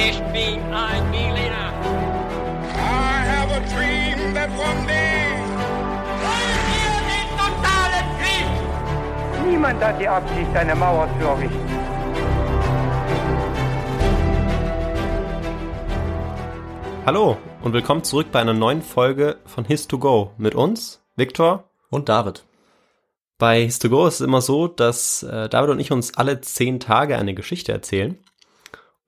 Ich bin ein Berliner. I have a dream that one day. Wollen wir den totalen Krieg? Niemand hat die Absicht, eine Mauer zu errichten. Hallo und willkommen zurück bei einer neuen Folge von His2Go mit uns, Viktor. Und David. Bei His2Go ist es immer so, dass äh, David und ich uns alle zehn Tage eine Geschichte erzählen.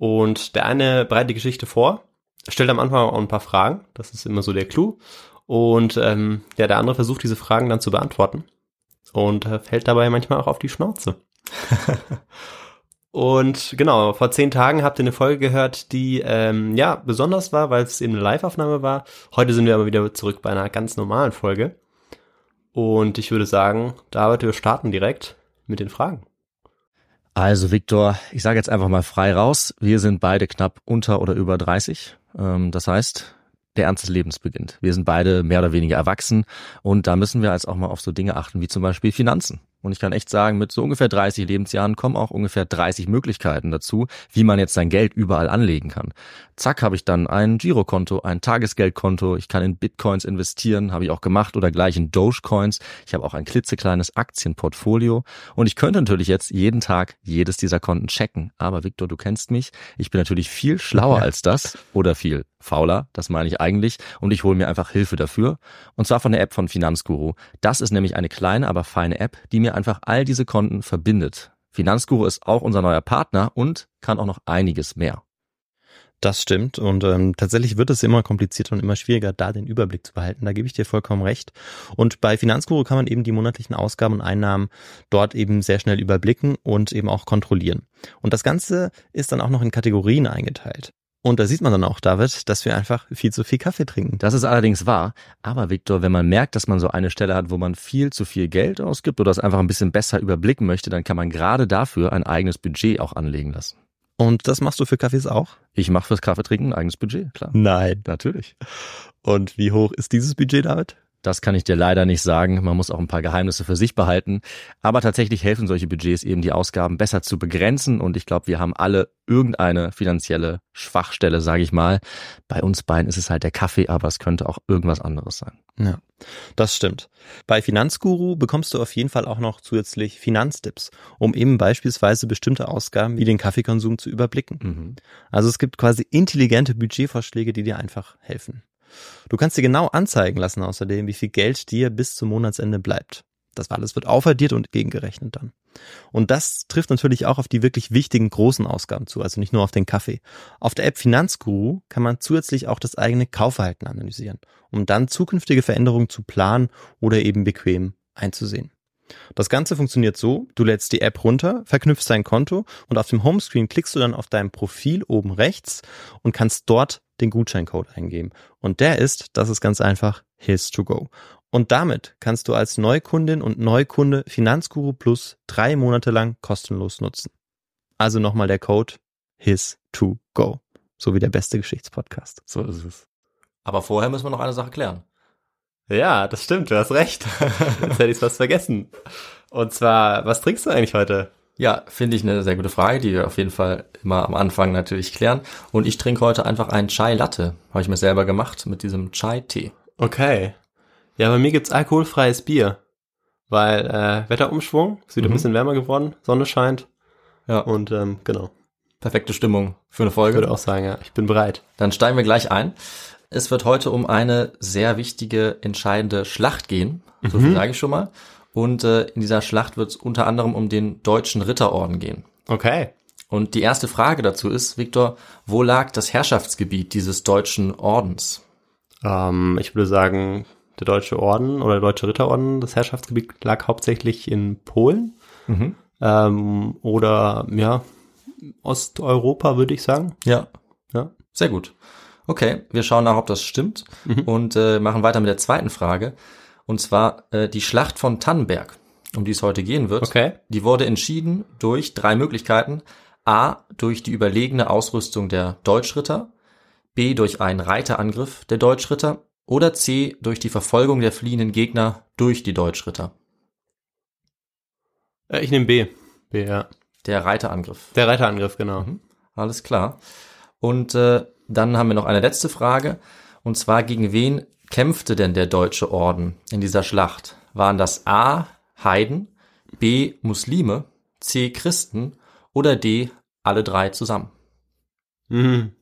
Und der eine bereitet die Geschichte vor, stellt am Anfang auch ein paar Fragen. Das ist immer so der Clou. Und ähm, ja, der andere versucht diese Fragen dann zu beantworten. Und äh, fällt dabei manchmal auch auf die Schnauze. Und genau, vor zehn Tagen habt ihr eine Folge gehört, die ähm, ja besonders war, weil es eben eine Live-Aufnahme war. Heute sind wir aber wieder zurück bei einer ganz normalen Folge. Und ich würde sagen, David, wir starten direkt mit den Fragen. Also Viktor, ich sage jetzt einfach mal frei raus. Wir sind beide knapp unter oder über 30. Ähm, das heißt, der Ernst des Lebens beginnt. Wir sind beide mehr oder weniger erwachsen und da müssen wir als auch mal auf so Dinge achten wie zum Beispiel Finanzen. Und ich kann echt sagen, mit so ungefähr 30 Lebensjahren kommen auch ungefähr 30 Möglichkeiten dazu, wie man jetzt sein Geld überall anlegen kann. Zack, habe ich dann ein Girokonto, ein Tagesgeldkonto, ich kann in Bitcoins investieren, habe ich auch gemacht oder gleich in Dogecoins. Ich habe auch ein klitzekleines Aktienportfolio und ich könnte natürlich jetzt jeden Tag jedes dieser Konten checken. Aber Victor, du kennst mich, ich bin natürlich viel schlauer ja. als das oder viel fauler, das meine ich eigentlich, und ich hole mir einfach Hilfe dafür. Und zwar von der App von Finanzguru. Das ist nämlich eine kleine, aber feine App, die mir einfach all diese Konten verbindet. Finanzguru ist auch unser neuer Partner und kann auch noch einiges mehr. Das stimmt und ähm, tatsächlich wird es immer komplizierter und immer schwieriger, da den Überblick zu behalten. Da gebe ich dir vollkommen recht. Und bei Finanzguru kann man eben die monatlichen Ausgaben und Einnahmen dort eben sehr schnell überblicken und eben auch kontrollieren. Und das Ganze ist dann auch noch in Kategorien eingeteilt. Und da sieht man dann auch, David, dass wir einfach viel zu viel Kaffee trinken. Das ist allerdings wahr. Aber Viktor, wenn man merkt, dass man so eine Stelle hat, wo man viel zu viel Geld ausgibt oder es einfach ein bisschen besser überblicken möchte, dann kann man gerade dafür ein eigenes Budget auch anlegen lassen. Und das machst du für Kaffees auch? Ich mache fürs Kaffeetrinken ein eigenes Budget, klar. Nein. Natürlich. Und wie hoch ist dieses Budget, David? Das kann ich dir leider nicht sagen. Man muss auch ein paar Geheimnisse für sich behalten. Aber tatsächlich helfen solche Budgets eben, die Ausgaben besser zu begrenzen. Und ich glaube, wir haben alle irgendeine finanzielle Schwachstelle, sage ich mal. Bei uns beiden ist es halt der Kaffee, aber es könnte auch irgendwas anderes sein. Ja, das stimmt. Bei Finanzguru bekommst du auf jeden Fall auch noch zusätzlich Finanztipps, um eben beispielsweise bestimmte Ausgaben wie den Kaffeekonsum zu überblicken. Mhm. Also es gibt quasi intelligente Budgetvorschläge, die dir einfach helfen. Du kannst dir genau anzeigen lassen außerdem, wie viel Geld dir bis zum Monatsende bleibt. Das alles wird aufaddiert und gegengerechnet dann. Und das trifft natürlich auch auf die wirklich wichtigen großen Ausgaben zu, also nicht nur auf den Kaffee. Auf der App Finanzguru kann man zusätzlich auch das eigene Kaufverhalten analysieren, um dann zukünftige Veränderungen zu planen oder eben bequem einzusehen. Das Ganze funktioniert so, du lädst die App runter, verknüpfst dein Konto und auf dem Homescreen klickst du dann auf dein Profil oben rechts und kannst dort den Gutscheincode eingeben. Und der ist, das ist ganz einfach, His to Go. Und damit kannst du als Neukundin und Neukunde Finanzguru Plus drei Monate lang kostenlos nutzen. Also nochmal der Code His to Go. So wie der beste Geschichtspodcast. So ist es. Aber vorher müssen wir noch eine Sache klären. Ja, das stimmt, du hast recht. Jetzt hätte ich fast vergessen. Und zwar, was trinkst du eigentlich heute? Ja, finde ich eine sehr gute Frage, die wir auf jeden Fall immer am Anfang natürlich klären. Und ich trinke heute einfach einen Chai Latte. Habe ich mir selber gemacht mit diesem Chai-Tee. Okay. Ja, bei mir gibt's alkoholfreies Bier. Weil äh, Wetterumschwung, es wird mhm. ein bisschen wärmer geworden, Sonne scheint. Ja. Und ähm, genau. Perfekte Stimmung für eine Folge. Ich würde auch sagen, ja. Ich bin bereit. Dann steigen wir gleich ein. Es wird heute um eine sehr wichtige, entscheidende Schlacht gehen. So viel mhm. sage ich schon mal. Und äh, in dieser Schlacht wird es unter anderem um den deutschen Ritterorden gehen. Okay. Und die erste Frage dazu ist, Viktor, wo lag das Herrschaftsgebiet dieses deutschen Ordens? Ähm, ich würde sagen, der deutsche Orden oder der deutsche Ritterorden, das Herrschaftsgebiet lag hauptsächlich in Polen. Mhm. Ähm, oder ja, Osteuropa, würde ich sagen. Ja. Ja. Sehr gut. Okay, wir schauen nach, ob das stimmt mhm. und äh, machen weiter mit der zweiten Frage. Und zwar äh, die Schlacht von Tannenberg, um die es heute gehen wird. Okay. Die wurde entschieden durch drei Möglichkeiten. A, durch die überlegene Ausrüstung der Deutschritter. B, durch einen Reiterangriff der Deutschritter. Oder C, durch die Verfolgung der fliehenden Gegner durch die Deutschritter. Äh, ich nehme B. B, ja. Der Reiterangriff. Der Reiterangriff, genau. Mhm. Alles klar. Und äh, dann haben wir noch eine letzte Frage. Und zwar, gegen wen kämpfte denn der Deutsche Orden in dieser Schlacht? Waren das A. Heiden, B. Muslime, C. Christen oder D. alle drei zusammen? Mhm.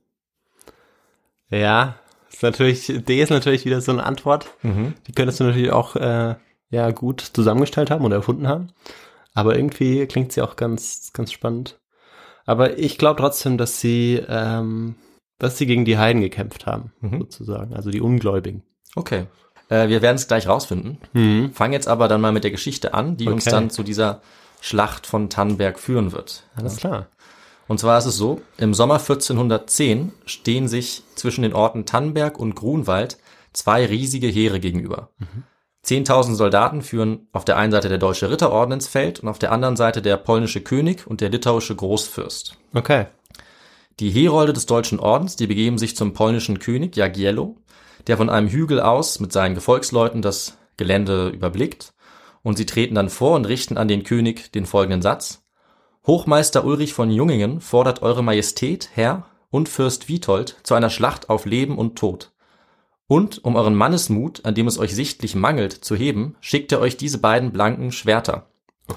Ja, ist natürlich, D ist natürlich wieder so eine Antwort. Mhm. Die könntest du natürlich auch äh, ja gut zusammengestellt haben oder erfunden haben. Aber irgendwie klingt sie auch ganz, ganz spannend. Aber ich glaube trotzdem, dass sie, ähm, dass sie gegen die Heiden gekämpft haben, Mhm. sozusagen. Also die Ungläubigen. Okay. Äh, wir werden es gleich rausfinden. Mhm. Fangen jetzt aber dann mal mit der Geschichte an, die uns Okay. dann zu dieser Schlacht von Tannenberg führen wird. Alles klar. Und zwar ist es so, im Sommer 1410 stehen sich zwischen den Orten Tannenberg und Grunwald zwei riesige Heere gegenüber. 10.000 Soldaten führen auf der einen Seite der deutsche Ritterorden ins Feld und auf der anderen Seite der polnische König und der litauische Großfürst. Okay. Die Herolde des deutschen Ordens, die begeben sich zum polnischen König Jagiello, der von einem Hügel aus mit seinen Gefolgsleuten das Gelände überblickt, und sie treten dann vor und richten an den König den folgenden Satz. Hochmeister Ulrich von Jungingen fordert Eure Majestät, Herr und Fürst Witold zu einer Schlacht auf Leben und Tod. Und um euren Mannesmut, an dem es euch sichtlich mangelt, zu heben, schickt er euch diese beiden blanken Schwerter.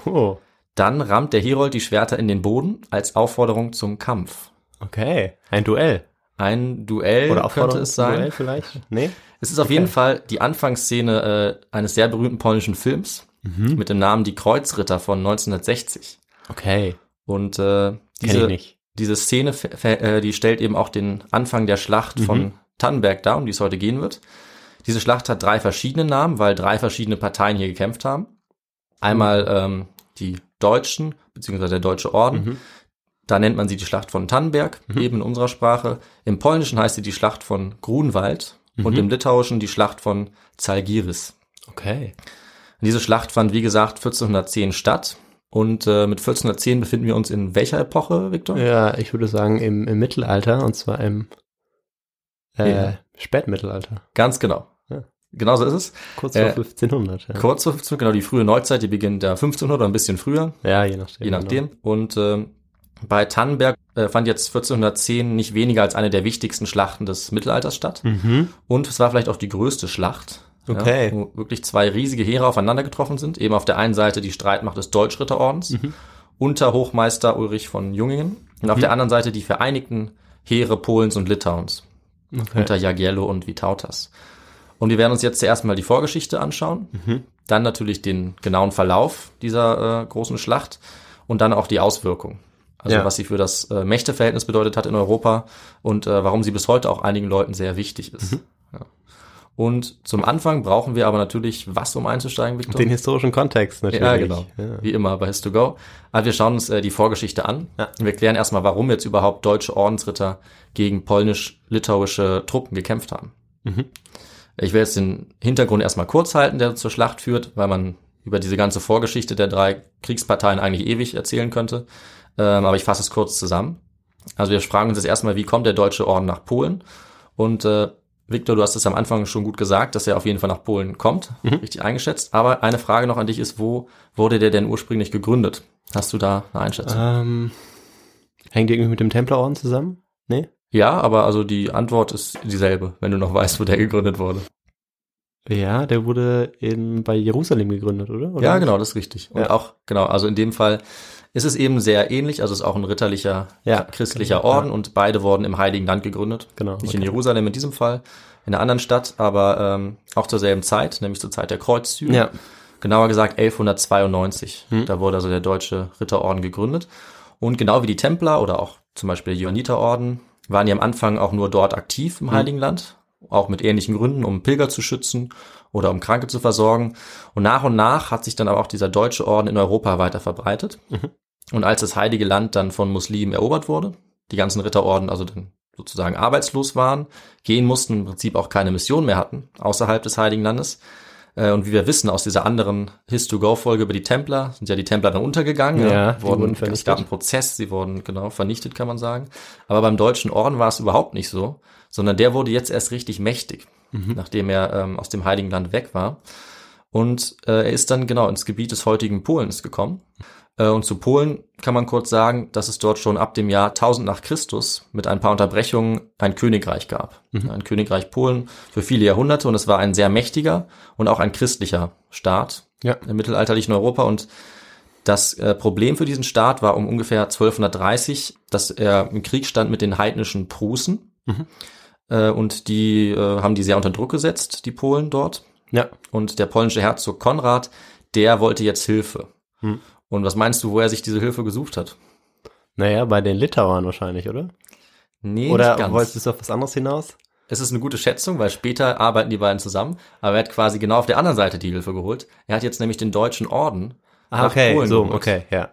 Oh, Dann rammt der Herold die Schwerter in den Boden als Aufforderung zum Kampf. okay. Ein Duell. Ein Duell Oder könnte Aufforderung es sein. Duell vielleicht? Nee? Es ist auf jeden Fall die Anfangsszene äh, eines sehr berühmten polnischen Films Mhm. mit dem Namen Die Kreuzritter von 1960. Okay. Und äh, diese, diese Szene, äh, die stellt eben auch den Anfang der Schlacht Mhm. von Tannenberg dar, um die es heute gehen wird. Diese Schlacht hat drei verschiedene Namen, weil drei verschiedene Parteien hier gekämpft haben. Einmal ähm, die Deutschen, beziehungsweise der Deutsche Orden. Mhm. Da nennt man sie die Schlacht von Tannenberg, eben in unserer Sprache. Im Polnischen heißt sie die Schlacht von Grunwald und Mhm. im Litauischen die Schlacht von Zalgiris. Okay. Diese Schlacht fand, wie gesagt, 1410 statt. Und äh, mit 1410 befinden wir uns in welcher Epoche, Victor? Ja, ich würde sagen im, im Mittelalter und zwar im äh, Ja. Spätmittelalter. Ganz genau. Ja. Genau so ist es. Kurz Äh, vor 1500. Ja, Kurz vor 15, genau, die frühe Neuzeit, die beginnt da 1500 oder ein bisschen früher, ja je nachdem. je nachdem. Und ähm, bei Tannenberg äh, fand jetzt 1410 nicht weniger als eine der wichtigsten Schlachten des Mittelalters statt. Mhm. Und es war vielleicht auch die größte Schlacht. Okay. Ja, wo wirklich zwei riesige Heere aufeinander getroffen sind. Eben auf der einen Seite die Streitmacht des Deutschritterordens Mhm. unter Hochmeister Ulrich von Jungingen und auf der anderen Seite die vereinigten Heere Polens und Litauens Okay. unter Jagiello und Vytautas. Und wir werden uns jetzt zuerst mal die Vorgeschichte anschauen, Mhm. dann natürlich den genauen Verlauf dieser äh, großen Schlacht und dann auch die Auswirkungen. Also Ja. was sie für das äh, Mächteverhältnis bedeutet hat in Europa und äh, warum sie bis heute auch einigen Leuten sehr wichtig ist. Mhm. Ja. Und zum Anfang brauchen wir aber natürlich was, um einzusteigen, Victor? Den historischen Kontext natürlich. Ja, genau. Ja. Wie immer bei His2Go. Aber wir schauen uns äh, die Vorgeschichte an. Ja. Und wir klären erstmal, warum jetzt überhaupt deutsche Ordensritter gegen polnisch-litauische Truppen gekämpft haben. Mhm. Ich will jetzt den Hintergrund erstmal kurz halten, der zur Schlacht führt, weil man über diese ganze Vorgeschichte der drei Kriegsparteien eigentlich ewig erzählen könnte. Ähm, aber ich fasse es kurz zusammen. Also wir fragen uns jetzt erstmal, wie kommt der deutsche Orden nach Polen? Und äh, Victor, du hast es am Anfang schon gut gesagt, dass er auf jeden Fall nach Polen kommt, Mhm. richtig eingeschätzt. Aber eine Frage noch an dich ist, wo wurde der denn ursprünglich gegründet? Hast du da eine Einschätzung? Ähm, hängt die irgendwie mit dem Templerorden zusammen? Nee? Ja, aber also die Antwort ist dieselbe, wenn du noch weißt, wo der gegründet wurde. Ja, der wurde in, bei Jerusalem gegründet, oder? oder? Ja, genau, das ist richtig. Und Ja. auch, genau, also in dem Fall ist es eben sehr ähnlich, also es ist auch ein ritterlicher, Ja, christlicher genau, Orden ja. und beide wurden im Heiligen Land gegründet. Genau, Nicht in okay. Jerusalem in diesem Fall, in einer anderen Stadt, aber ähm, auch zur selben Zeit, nämlich zur Zeit der Kreuzzüge. Ja. Genauer gesagt 1192. Hm. Da wurde also der deutsche Ritterorden gegründet. Und genau wie die Templer oder auch zum Beispiel der Johanniterorden waren die am Anfang auch nur dort aktiv Hm. im Heiligen Land, auch mit ähnlichen Gründen, um Pilger zu schützen oder um Kranke zu versorgen. Und nach und nach hat sich dann aber auch dieser deutsche Orden in Europa weiter verbreitet. Mhm. Und als das Heilige Land dann von Muslimen erobert wurde, die ganzen Ritterorden also dann sozusagen arbeitslos waren, gehen mussten, im Prinzip auch keine Mission mehr hatten außerhalb des Heiligen Landes. Äh, Und wie wir wissen aus dieser anderen His-to-Go-Folge über die Templer, sind ja die Templer dann untergegangen. Ja, wurden, wurden es vernichtet. gab einen Prozess, sie wurden genau vernichtet, kann man sagen. Aber beim Deutschen Orden war es überhaupt nicht so, sondern der wurde jetzt erst richtig mächtig, Mhm. nachdem er ähm, aus dem Heiligen Land weg war. Und äh, er ist dann genau ins Gebiet des heutigen Polens gekommen. Äh, und zu Polen kann man kurz sagen, dass es dort schon ab dem Jahr 1000 nach Christus mit ein paar Unterbrechungen ein Königreich gab. Mhm. Ein Königreich Polen für viele Jahrhunderte und es war ein sehr mächtiger und auch ein christlicher Staat ja. im mittelalterlichen Europa und das äh, Problem für diesen Staat war um ungefähr 1230, dass er im Krieg stand mit den heidnischen Prußen. Mhm. Äh, und die äh, haben die sehr unter Druck gesetzt, die Polen dort. Ja. Und der polnische Herzog Konrad, der wollte jetzt Hilfe. Mhm. Und was meinst du, wo er sich diese Hilfe gesucht hat? Naja, bei den Litauern wahrscheinlich, oder? Nee, oder nicht wolltest du auf was anderes hinaus? Es ist eine gute Schätzung, weil später arbeiten die beiden zusammen. Aber er hat quasi genau auf der anderen Seite die Hilfe geholt. Er hat jetzt nämlich den deutschen Orden Ah, okay, Polen so, okay, ja.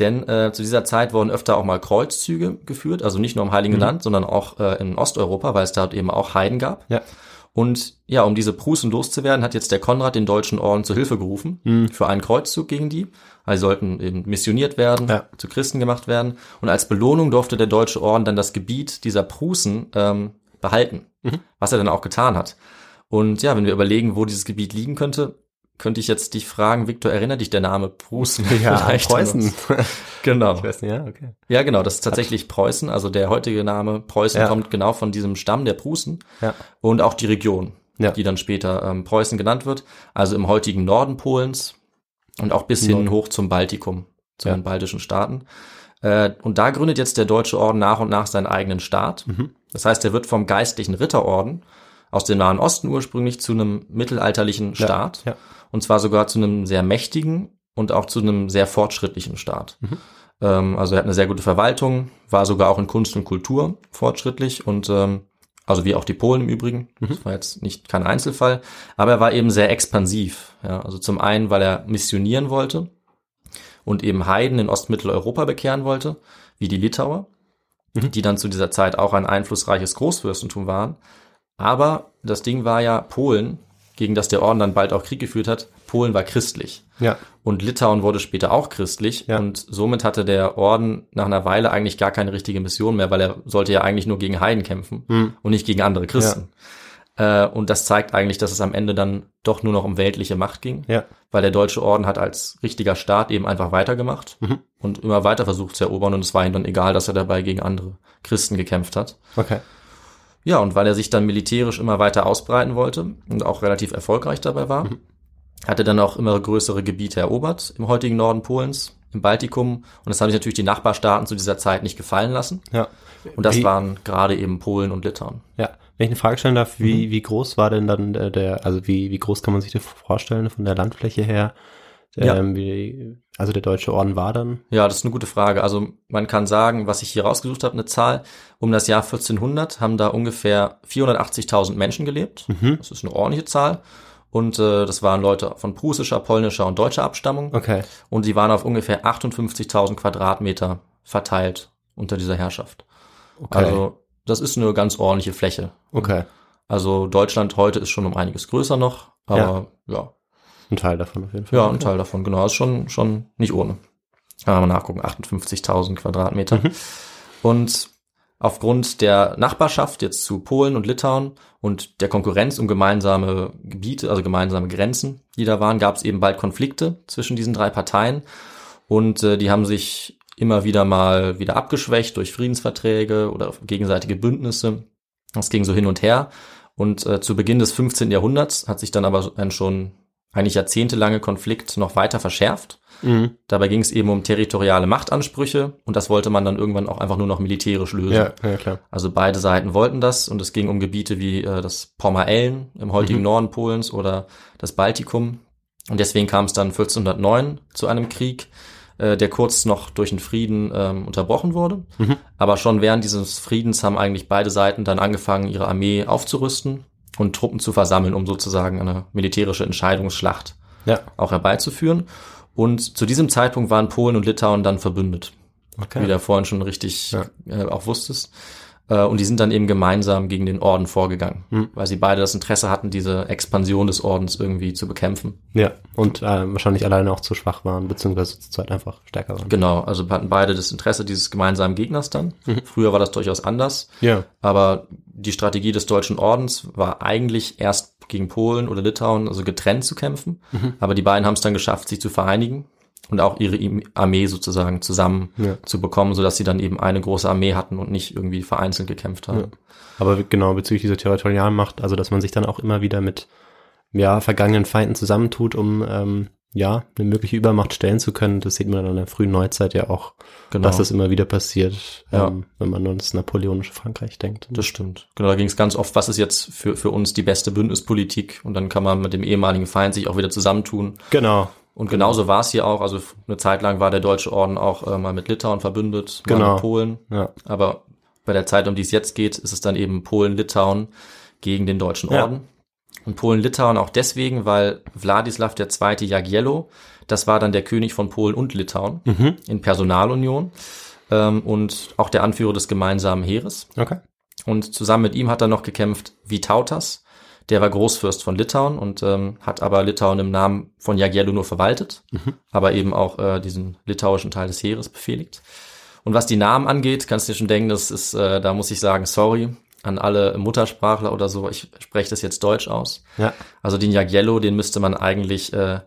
Denn äh, zu dieser Zeit wurden öfter auch mal Kreuzzüge geführt, also nicht nur im Heiligen mhm. Land, sondern auch äh, in Osteuropa, weil es dort eben auch Heiden gab. Ja. Und ja, um diese Prußen loszuwerden, hat jetzt der Konrad den deutschen Orden zu Hilfe gerufen mhm. für einen Kreuzzug gegen die. Also sollten eben missioniert werden, ja. zu Christen gemacht werden. Und als Belohnung durfte der deutsche Orden dann das Gebiet dieser Prußen ähm, behalten, mhm. was er dann auch getan hat. Und ja, wenn wir überlegen, wo dieses Gebiet liegen könnte, könnte ich jetzt dich fragen, Viktor, erinnert dich der Name Prußen? Ja, Preußen. genau. Ich weiß nicht, ja, okay. Ja, genau, das ist tatsächlich Preußen. Also der heutige Name Preußen ja. kommt genau von diesem Stamm der Prußen. Ja. Und auch die Region, ja. die dann später ähm, Preußen genannt wird. Also im heutigen Norden Polens und auch bis hin hoch zum Baltikum, zu den baltischen Staaten. Äh, und da gründet jetzt der Deutsche Orden nach und nach seinen eigenen Staat. Mhm. Das heißt, er wird vom geistlichen Ritterorden aus dem Nahen Osten ursprünglich zu einem mittelalterlichen Staat. Ja, ja und zwar sogar zu einem sehr mächtigen und auch zu einem sehr fortschrittlichen Staat. Mhm. Ähm, also er hat eine sehr gute Verwaltung, war sogar auch in Kunst und Kultur fortschrittlich und ähm, also wie auch die Polen im Übrigen. Mhm. Das war jetzt nicht kein Einzelfall, aber er war eben sehr expansiv. Ja, also zum einen, weil er missionieren wollte und eben Heiden in Ostmitteleuropa bekehren wollte, wie die Litauer, mhm. die dann zu dieser Zeit auch ein einflussreiches Großfürstentum waren. Aber das Ding war ja, Polen gegen das der Orden dann bald auch Krieg geführt hat, Polen war christlich. Ja. Und Litauen wurde später auch christlich. Ja. Und somit hatte der Orden nach einer Weile eigentlich gar keine richtige Mission mehr, weil er sollte ja eigentlich nur gegen Heiden kämpfen hm. und nicht gegen andere Christen. Ja. Äh, und das zeigt eigentlich, dass es am Ende dann doch nur noch um weltliche Macht ging. Ja. Weil der deutsche Orden hat als richtiger Staat eben einfach weitergemacht mhm. und immer weiter versucht zu erobern. Und es war ihm dann egal, dass er dabei gegen andere Christen gekämpft hat. Okay. Ja, und weil er sich dann militärisch immer weiter ausbreiten wollte und auch relativ erfolgreich dabei war, mhm. hat er dann auch immer größere Gebiete erobert im heutigen Norden Polens, im Baltikum. Und das haben sich natürlich die Nachbarstaaten zu dieser Zeit nicht gefallen lassen. Ja. Und das wie, waren gerade eben Polen und Litauen. Ja. Wenn ich eine Frage stellen darf, wie, mhm. wie groß war denn dann der, der, also wie, wie groß kann man sich das vorstellen von der Landfläche her? Ja. Ähm, wie, also der Deutsche Orden war dann? Ja, das ist eine gute Frage. Also man kann sagen, was ich hier rausgesucht habe, eine Zahl, um das Jahr 1400 haben da ungefähr 480.000 Menschen gelebt. Mhm. Das ist eine ordentliche Zahl. Und äh, das waren Leute von prusischer, polnischer und deutscher Abstammung. Okay. Und sie waren auf ungefähr 58.000 Quadratmeter verteilt unter dieser Herrschaft. Okay. Also das ist eine ganz ordentliche Fläche. Okay. Also Deutschland heute ist schon um einiges größer noch, aber ja, ja ein Teil davon auf jeden Fall. Ja, ein Teil davon, genau. Ist schon, schon nicht ohne. Kann man mal nachgucken. 58.000 Quadratmeter. Mhm. Und aufgrund der Nachbarschaft jetzt zu Polen und Litauen und der Konkurrenz um gemeinsame Gebiete, also gemeinsame Grenzen, die da waren, gab es eben bald Konflikte zwischen diesen drei Parteien. Und äh, die haben sich immer wieder mal wieder abgeschwächt durch Friedensverträge oder gegenseitige Bündnisse. Das ging so hin und her. Und äh, zu Beginn des 15. Jahrhunderts hat sich dann aber dann schon eigentlich jahrzehntelange Konflikt noch weiter verschärft. Mhm. Dabei ging es eben um territoriale Machtansprüche und das wollte man dann irgendwann auch einfach nur noch militärisch lösen. Ja, ja klar. Also beide Seiten wollten das und es ging um Gebiete wie äh, das Pommerellen im heutigen mhm. Norden Polens oder das Baltikum. Und deswegen kam es dann 1409 zu einem Krieg, äh, der kurz noch durch einen Frieden ähm, unterbrochen wurde. Mhm. Aber schon während dieses Friedens haben eigentlich beide Seiten dann angefangen, ihre Armee aufzurüsten und Truppen zu versammeln, um sozusagen eine militärische Entscheidungsschlacht ja. auch herbeizuführen. Und zu diesem Zeitpunkt waren Polen und Litauen dann verbündet. Okay. Wie du vorhin schon richtig ja. äh, auch wusstest. Äh, und die sind dann eben gemeinsam gegen den Orden vorgegangen, hm. weil sie beide das Interesse hatten, diese Expansion des Ordens irgendwie zu bekämpfen. Ja, und äh, wahrscheinlich alleine auch zu schwach waren, beziehungsweise zur Zeit einfach stärker waren. Genau, also hatten beide das Interesse dieses gemeinsamen Gegners dann. Mhm. Früher war das durchaus anders. Ja. Aber die Strategie des Deutschen Ordens war eigentlich erst gegen Polen oder Litauen, also getrennt zu kämpfen. Aber die beiden haben es dann geschafft, sich zu vereinigen und auch ihre Armee sozusagen zusammen Ja. zu bekommen, sodass sie dann eben eine große Armee hatten und nicht irgendwie vereinzelt gekämpft haben. Aber genau bezüglich dieser Territorialmacht, also dass man sich dann auch immer wieder mit ja, vergangenen Feinden zusammentut, um ähm, ja, eine mögliche Übermacht stellen zu können. Das sieht man dann in der frühen Neuzeit ja auch, Genau. dass das immer wieder passiert, Ja. ähm, wenn man nur an das napoleonische Frankreich denkt. Das stimmt. Genau, da ging es ganz oft, was ist jetzt für, für uns die beste Bündnispolitik? Und dann kann man mit dem ehemaligen Feind sich auch wieder zusammentun. Genau, Und genauso war es hier auch. Also eine Zeit lang war der Deutsche Orden auch äh, mal mit Litauen verbündet, mal Genau. mit Polen. ja. Aber bei der Zeit, um die es jetzt geht, ist es dann eben Polen-Litauen gegen den Deutschen Ja. Orden. Und Polen-Litauen auch deswegen, weil Wladislaw II. Jagiello, das war dann der König von Polen und Litauen in Personalunion ähm, und auch der Anführer des gemeinsamen Heeres. Okay. Und zusammen mit ihm hat er noch gekämpft Vytautas, der war Großfürst von Litauen und ähm, hat aber Litauen im Namen von Jagiello nur verwaltet, aber eben auch äh, diesen litauischen Teil des Heeres befehligt. Und was die Namen angeht, kannst du dir schon denken, das ist, äh, da muss ich sagen, sorry an alle Muttersprachler oder so, ich spreche das jetzt Deutsch aus. Ja. Also den Jagiello, den müsste man eigentlich äh,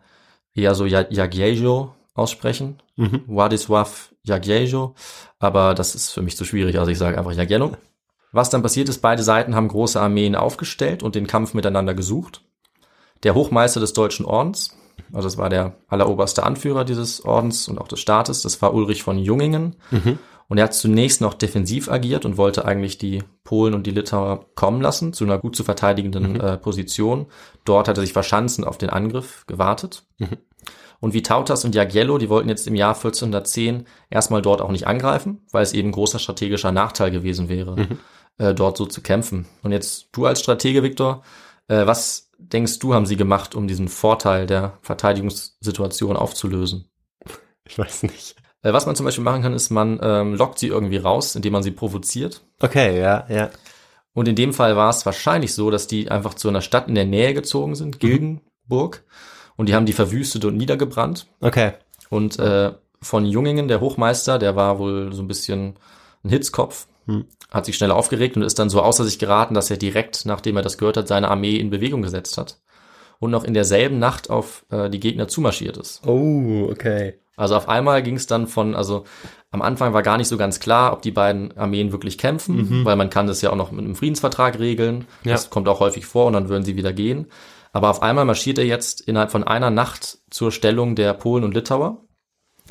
eher so Ja- Jagiejo aussprechen. Mhm. Władysław Jagiejo. Aber das ist für mich zu schwierig, also ich sage einfach Jagiello. Was dann passiert ist, beide Seiten haben große Armeen aufgestellt und den Kampf miteinander gesucht. Der Hochmeister des Deutschen Ordens, also das war der alleroberste Anführer dieses Ordens und auch des Staates, das war Ulrich von Jungingen. Und er hat zunächst noch defensiv agiert und wollte eigentlich die Polen und die Litauer kommen lassen, zu einer gut zu verteidigenden äh, Position. Dort hat er sich verschanzen auf den Angriff gewartet. Und Vytautas und Jagiello, die wollten jetzt im Jahr 1410 erstmal dort auch nicht angreifen, weil es eben großer strategischer Nachteil gewesen wäre, äh, dort so zu kämpfen. Und jetzt du als Stratege, Viktor, äh, was denkst du, haben sie gemacht, um diesen Vorteil der Verteidigungssituation aufzulösen? Ich weiß nicht. Äh, was man zum Beispiel machen kann, ist, man ähm, lockt sie irgendwie raus, indem man sie provoziert. Okay, ja, ja. Und in dem Fall war es wahrscheinlich so, dass die einfach zu einer Stadt in der Nähe gezogen sind, Gilgenburg. Und die haben die verwüstet und niedergebrannt. Okay. Und äh, von Jungingen, der Hochmeister, der war wohl so ein bisschen ein Hitzkopf, Hm. hat sich schnell aufgeregt und ist dann so außer sich geraten, dass er direkt, nachdem er das gehört hat, seine Armee in Bewegung gesetzt hat. Und noch in derselben Nacht auf äh, die Gegner zumarschiert ist. Oh, okay. Also auf einmal ging es dann von, also am Anfang war gar nicht so ganz klar, ob die beiden Armeen wirklich kämpfen, weil man kann das ja auch noch mit einem Friedensvertrag regeln. Ja. Das kommt auch häufig vor und dann würden sie wieder gehen. Aber auf einmal marschiert er jetzt innerhalb von einer Nacht zur Stellung der Polen und Litauer.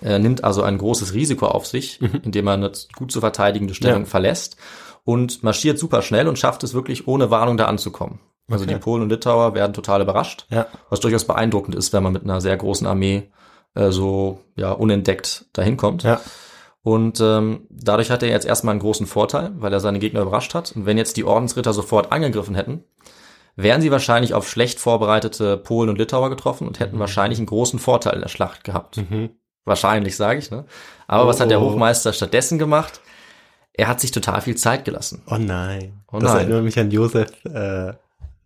Er nimmt also ein großes Risiko auf sich, indem er eine gut zu verteidigende Stellung Ja. verlässt und marschiert super schnell und schafft es wirklich ohne Warnung da anzukommen. Also Okay. die Polen und Litauer werden total überrascht Ja. was durchaus beeindruckend ist, wenn man mit einer sehr großen Armee äh, so ja unentdeckt dahin kommt. Ja. Und ähm, dadurch hat er jetzt erstmal einen großen Vorteil, weil er seine Gegner überrascht hat. Und wenn jetzt die Ordensritter sofort angegriffen hätten, wären sie wahrscheinlich auf schlecht vorbereitete Polen und Litauer getroffen und hätten wahrscheinlich einen großen Vorteil in der Schlacht gehabt. Mhm. Wahrscheinlich, sage ich. Ne? Aber Oh, was hat der oh. Hochmeister stattdessen gemacht? Er hat sich total viel Zeit gelassen. Oh nein. Oh das nein. erinnert mich an Josef äh,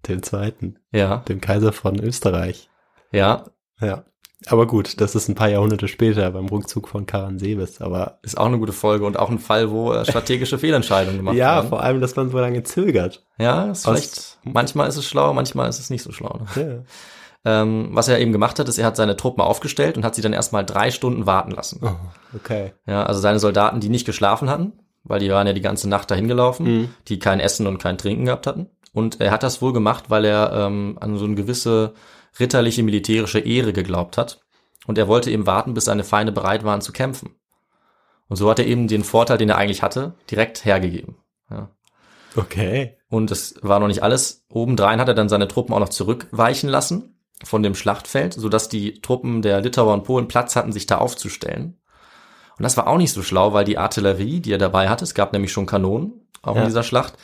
den Zweiten, Ja, dem Kaiser von Österreich. ja, Ja. Aber gut, das ist ein paar Jahrhunderte später beim Rückzug von Karansebes. Aber ist auch eine gute Folge und auch ein Fall, wo äh, strategische Fehlentscheidungen gemacht ja, werden. vor allem, dass man so lange zögert. Ja, ist vielleicht, manchmal ist es schlau, manchmal ist es nicht so schlau. Ne? Ja. Ähm, was er eben gemacht hat, ist, er hat seine Truppen aufgestellt und hat sie dann erstmal drei Stunden warten lassen. Oh, okay. Ja, also seine Soldaten, die nicht geschlafen hatten, weil die waren ja die ganze Nacht dahin gelaufen, Mhm. die kein Essen und kein Trinken gehabt hatten. Und er hat das wohl gemacht, weil er ähm, an so eine gewisse ritterliche militärische Ehre geglaubt hat. Und er wollte eben warten, bis seine Feinde bereit waren zu kämpfen. Und so hat er eben den Vorteil, den er eigentlich hatte, direkt hergegeben. Ja. Okay. Und es war noch nicht alles. Obendrein hat er dann seine Truppen auch noch zurückweichen lassen von dem Schlachtfeld, sodass die Truppen der Litauer und Polen Platz hatten, sich da aufzustellen. Und das war auch nicht so schlau, weil die Artillerie, die er dabei hatte, es gab nämlich schon Kanonen, auch Ja. in dieser Schlacht,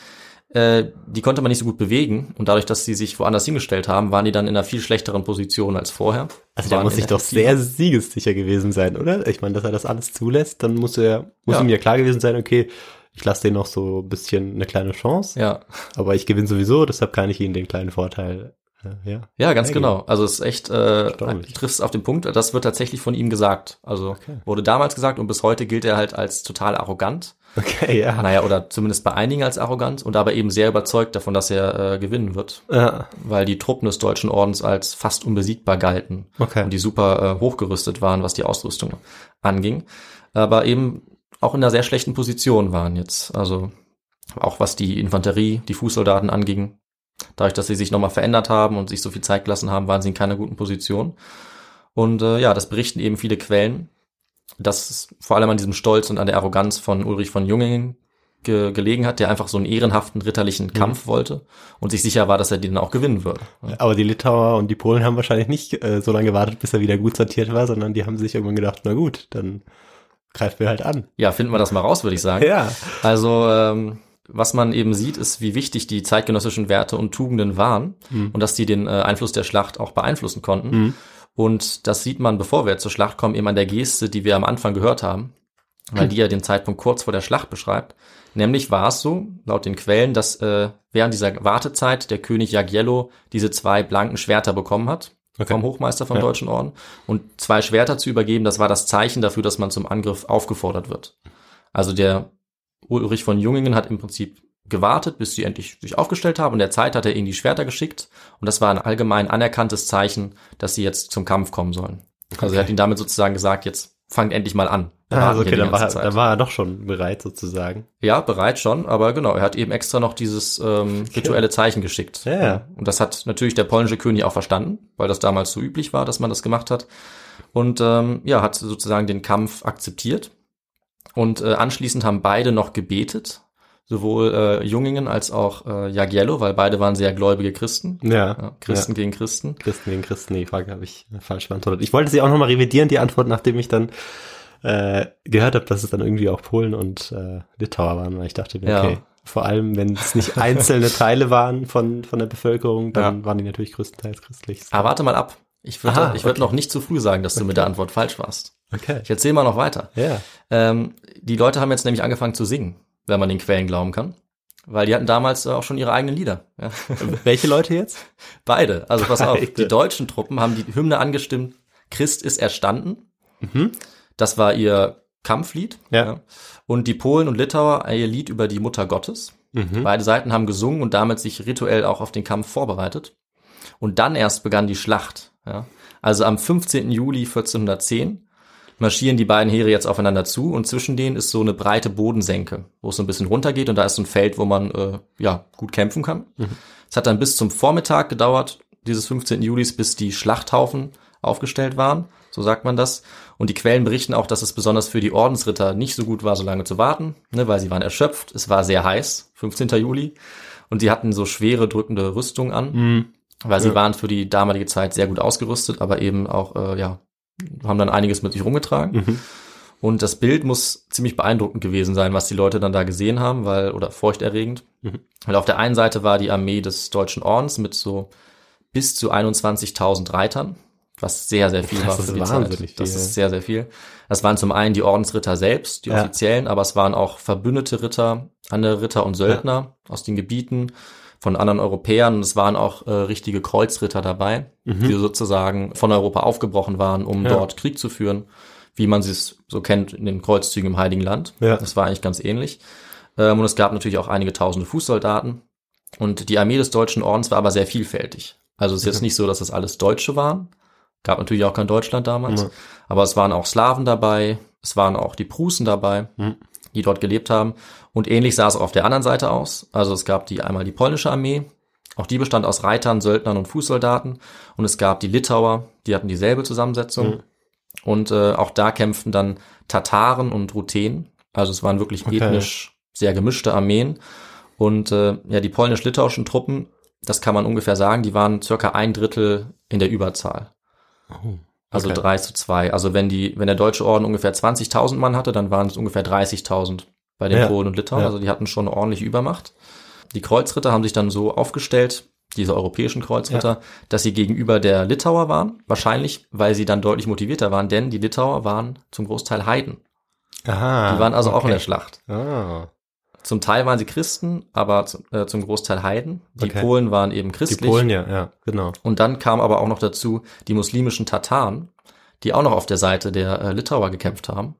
äh, die konnte man nicht so gut bewegen. Und dadurch, dass sie sich woanders hingestellt haben, waren die dann in einer viel schlechteren Position als vorher. Also Waren muss sich doch sehr siegessicher gewesen sein, oder? Ich meine, dass er das alles zulässt, dann muss er, muss Ja. ihm ja klar gewesen sein, okay, ich lasse denen noch so ein bisschen eine kleine Chance, Ja, aber ich gewinne sowieso, deshalb kann ich ihnen den kleinen Vorteil Ja, Ja, ganz Hey. genau. Also es ist echt, äh, triffst es auf den Punkt, das wird tatsächlich von ihm gesagt. Also Okay. wurde damals gesagt und bis heute gilt er halt als total arrogant. Okay, ja. Naja, oder zumindest bei einigen als arrogant und aber eben sehr überzeugt davon, dass er äh, gewinnen wird. Ja, Weil die Truppen des Deutschen Ordens als fast unbesiegbar galten. Okay. Und die super äh, hochgerüstet waren, was die Ausrüstung anging. Aber eben auch in einer sehr schlechten Position waren jetzt. Also auch was die Infanterie, die Fußsoldaten anging. Dadurch, dass sie sich nochmal verändert haben und sich so viel Zeit gelassen haben, waren sie in keiner guten Position. Und äh, ja, das berichten eben viele Quellen, dass vor allem an diesem Stolz und an der Arroganz von Ulrich von Jungingen ge gelegen hat, der einfach so einen ehrenhaften ritterlichen Kampf wollte und sich sicher war, dass er den auch gewinnen würde. Aber die Litauer und die Polen haben wahrscheinlich nicht äh, so lange gewartet, bis er wieder gut sortiert war, sondern die haben sich irgendwann gedacht, na gut, dann greifen wir halt an. Ja, finden wir das mal raus, würde ich sagen. Ja. Also ähm, was man eben sieht, ist, wie wichtig die zeitgenössischen Werte und Tugenden waren Mhm. und dass die den äh, Einfluss der Schlacht auch beeinflussen konnten. Und das sieht man, bevor wir zur Schlacht kommen, eben an der Geste, die wir am Anfang gehört haben, weil die ja den Zeitpunkt kurz vor der Schlacht beschreibt. Nämlich war es so, laut den Quellen, dass äh, während dieser Wartezeit der König Jagiello diese zwei blanken Schwerter bekommen hat Okay. vom Hochmeister vom Ja. Deutschen Orden. Und zwei Schwerter zu übergeben, das war das Zeichen dafür, dass man zum Angriff aufgefordert wird. Also der Ulrich von Jungingen hat im Prinzip gewartet, bis sie endlich sich aufgestellt haben. Und der Zeit hat er ihnen die Schwerter geschickt. Und das war ein allgemein anerkanntes Zeichen, dass sie jetzt zum Kampf kommen sollen. Also er hat ihnen damit sozusagen gesagt, jetzt fangt endlich mal an. Ah, also okay, dann war, dann war er doch schon bereit sozusagen. Ja, bereit schon, aber genau, er hat eben extra noch dieses ähm, rituelle Zeichen geschickt. Ja, ja. Und das hat natürlich der polnische König auch verstanden, weil das damals so üblich war, dass man das gemacht hat. Und ähm, ja, hat sozusagen den Kampf akzeptiert. Und äh, anschließend haben beide noch gebetet, sowohl äh, Jungingen als auch äh, Jagiello, weil beide waren sehr gläubige Christen. Ja. Ja, Christen gegen Christen. Christen gegen Christen, die Frage habe ich äh, falsch beantwortet. Ich wollte sie auch nochmal revidieren, die Antwort, nachdem ich dann äh, gehört habe, dass es dann irgendwie auch Polen und äh, Litauer waren, weil ich dachte, mir, Ja. okay, vor allem wenn es nicht einzelne Teile waren von, von der Bevölkerung, dann Ja. waren die natürlich größtenteils christlich. Aber warte mal ab. Ich würde ich würd okay. noch nicht zu früh sagen, dass du mit der Antwort falsch warst. Okay. Ich erzähle mal noch weiter. Ja. Ähm, die Leute haben jetzt nämlich angefangen zu singen, wenn man den Quellen glauben kann. Weil die hatten damals äh, auch schon ihre eigenen Lieder. Ja. Welche Leute jetzt? Beide. Also pass auf, Beide. die deutschen Truppen haben die Hymne angestimmt, Christ ist erstanden. Mhm. Das war ihr Kampflied. Ja. Und die Polen und Litauer ihr Lied über die Mutter Gottes. Mhm. Beide Seiten haben gesungen und damit sich rituell auch auf den Kampf vorbereitet. Und dann erst begann die Schlacht. Ja. Also am 15. Juli 1410 marschieren die beiden Heere jetzt aufeinander zu und zwischen denen ist so eine breite Bodensenke, wo es so ein bisschen runtergeht und da ist so ein Feld, wo man äh, ja gut kämpfen kann. Es hat dann bis zum Vormittag gedauert, dieses 15. Julis, bis die Schlachthaufen aufgestellt waren, so sagt man das. Und die Quellen berichten auch, dass es besonders für die Ordensritter nicht so gut war, so lange zu warten, ne, weil sie waren erschöpft. Es war sehr heiß, 15. Juli, und die hatten so schwere, drückende Rüstungen an, weil sie Ja. waren für die damalige Zeit sehr gut ausgerüstet, aber eben auch, äh, ja, haben dann einiges mit sich rumgetragen. Mhm. Und das Bild muss ziemlich beeindruckend gewesen sein, was die Leute dann da gesehen haben, weil, oder furchterregend. Mhm. Weil auf der einen Seite war die Armee des Deutschen Ordens mit so bis zu 21.000 Reitern, was sehr, sehr viel Das war ist für die Zeit. Das viel. ist sehr, sehr viel. Das waren zum einen die Ordensritter selbst, die Ja. offiziellen, aber es waren auch verbündete Ritter, andere Ritter und Söldner aus den Gebieten von anderen Europäern und es waren auch äh, richtige Kreuzritter dabei, die sozusagen von Europa aufgebrochen waren, um Mhm. Ja. dort Krieg zu führen, wie man es so kennt in den Kreuzzügen im Heiligen Land. Ja. Das war eigentlich ganz ähnlich. Ähm, und es gab natürlich auch einige tausende Fußsoldaten. Und die Armee des Deutschen Ordens war aber sehr vielfältig. Also es ist jetzt nicht so, dass das alles Deutsche waren. Gab natürlich auch kein Deutschland damals. Ja. Aber es waren auch Slawen dabei. Es waren auch die Prußen dabei, Mhm. die dort gelebt haben. Und ähnlich sah es auch auf der anderen Seite aus. Also es gab die einmal die polnische Armee. Auch die bestand aus Reitern, Söldnern und Fußsoldaten. Und es gab die Litauer, die hatten dieselbe Zusammensetzung. Mhm. Und äh, auch da kämpften dann Tataren und Ruthenen. Also es waren wirklich Okay. ethnisch sehr gemischte Armeen. Und äh, ja, die polnisch-litauischen Truppen, das kann man ungefähr sagen, die waren circa ein Drittel in der Überzahl. Also Okay. drei zu zwei. Also wenn die, wenn der Deutsche Orden ungefähr 20.000 Mann hatte, dann waren es ungefähr 30.000 bei den Ja. Polen und Litauen. Ja. Also die hatten schon eine ordentliche Übermacht. Die Kreuzritter haben sich dann so aufgestellt, diese europäischen Kreuzritter, dass sie gegenüber der Litauer waren. Wahrscheinlich, weil sie dann deutlich motivierter waren, denn die Litauer waren zum Großteil Heiden. Aha. Die waren also auch in okay. der Schlacht. Ah. Zum Teil waren sie Christen, aber zum, äh, zum Großteil Heiden. Die Okay. Polen waren eben Die christlich. Polen, ja, ja, genau. Und dann kam aber auch noch dazu die muslimischen Tataren, die auch noch auf der Seite der äh, Litauer gekämpft haben.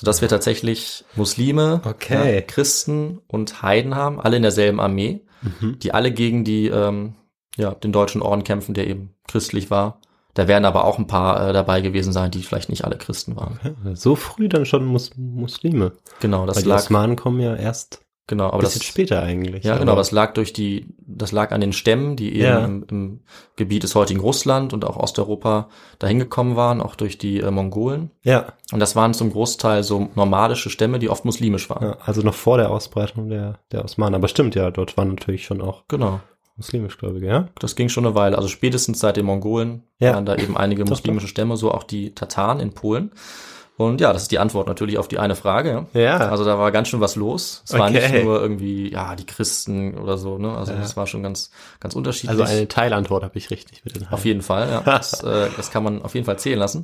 Sodass wir tatsächlich Muslime, Okay. ja, Christen und Heiden haben, alle in derselben Armee, Mhm. die alle gegen die, ähm, ja, den deutschen Orden kämpfen, der eben christlich war. Da werden aber auch ein paar äh, dabei gewesen sein, die vielleicht nicht alle Christen waren. Ja, so früh dann schon Mus Muslime. Genau, das Weil die lag, Osmanen kommen ja erst genau, aber ein das bisschen später eigentlich. Ja, Aber- genau, das lag durch die, das lag an den Stämmen, die eben Ja. im, im Gebiet des heutigen Russland und auch Osteuropa dahin gekommen waren, auch durch die äh, Mongolen. Ja, Und das waren zum Großteil so nomadische Stämme, die oft muslimisch waren. ja, also noch vor der Ausbreitung der, der Osmanen. Aber stimmt, ja, dort waren natürlich schon auch Genau. muslimischgläubige, ja? Das ging schon eine Weile. Also spätestens seit den Mongolen Ja. waren da eben einige muslimische Stämme, so auch die Tataren in Polen. Und ja, das ist die Antwort natürlich auf die eine Frage. Ja. Ja. Also da war ganz schön was los. Es war Okay. nicht nur irgendwie, ja, die Christen oder so, ne? Also Ja. das war schon ganz, ganz unterschiedlich. Also eine Teilantwort habe ich richtig mit den Auf jeden Fall, ja. Das, äh, das kann man auf jeden Fall zählen lassen.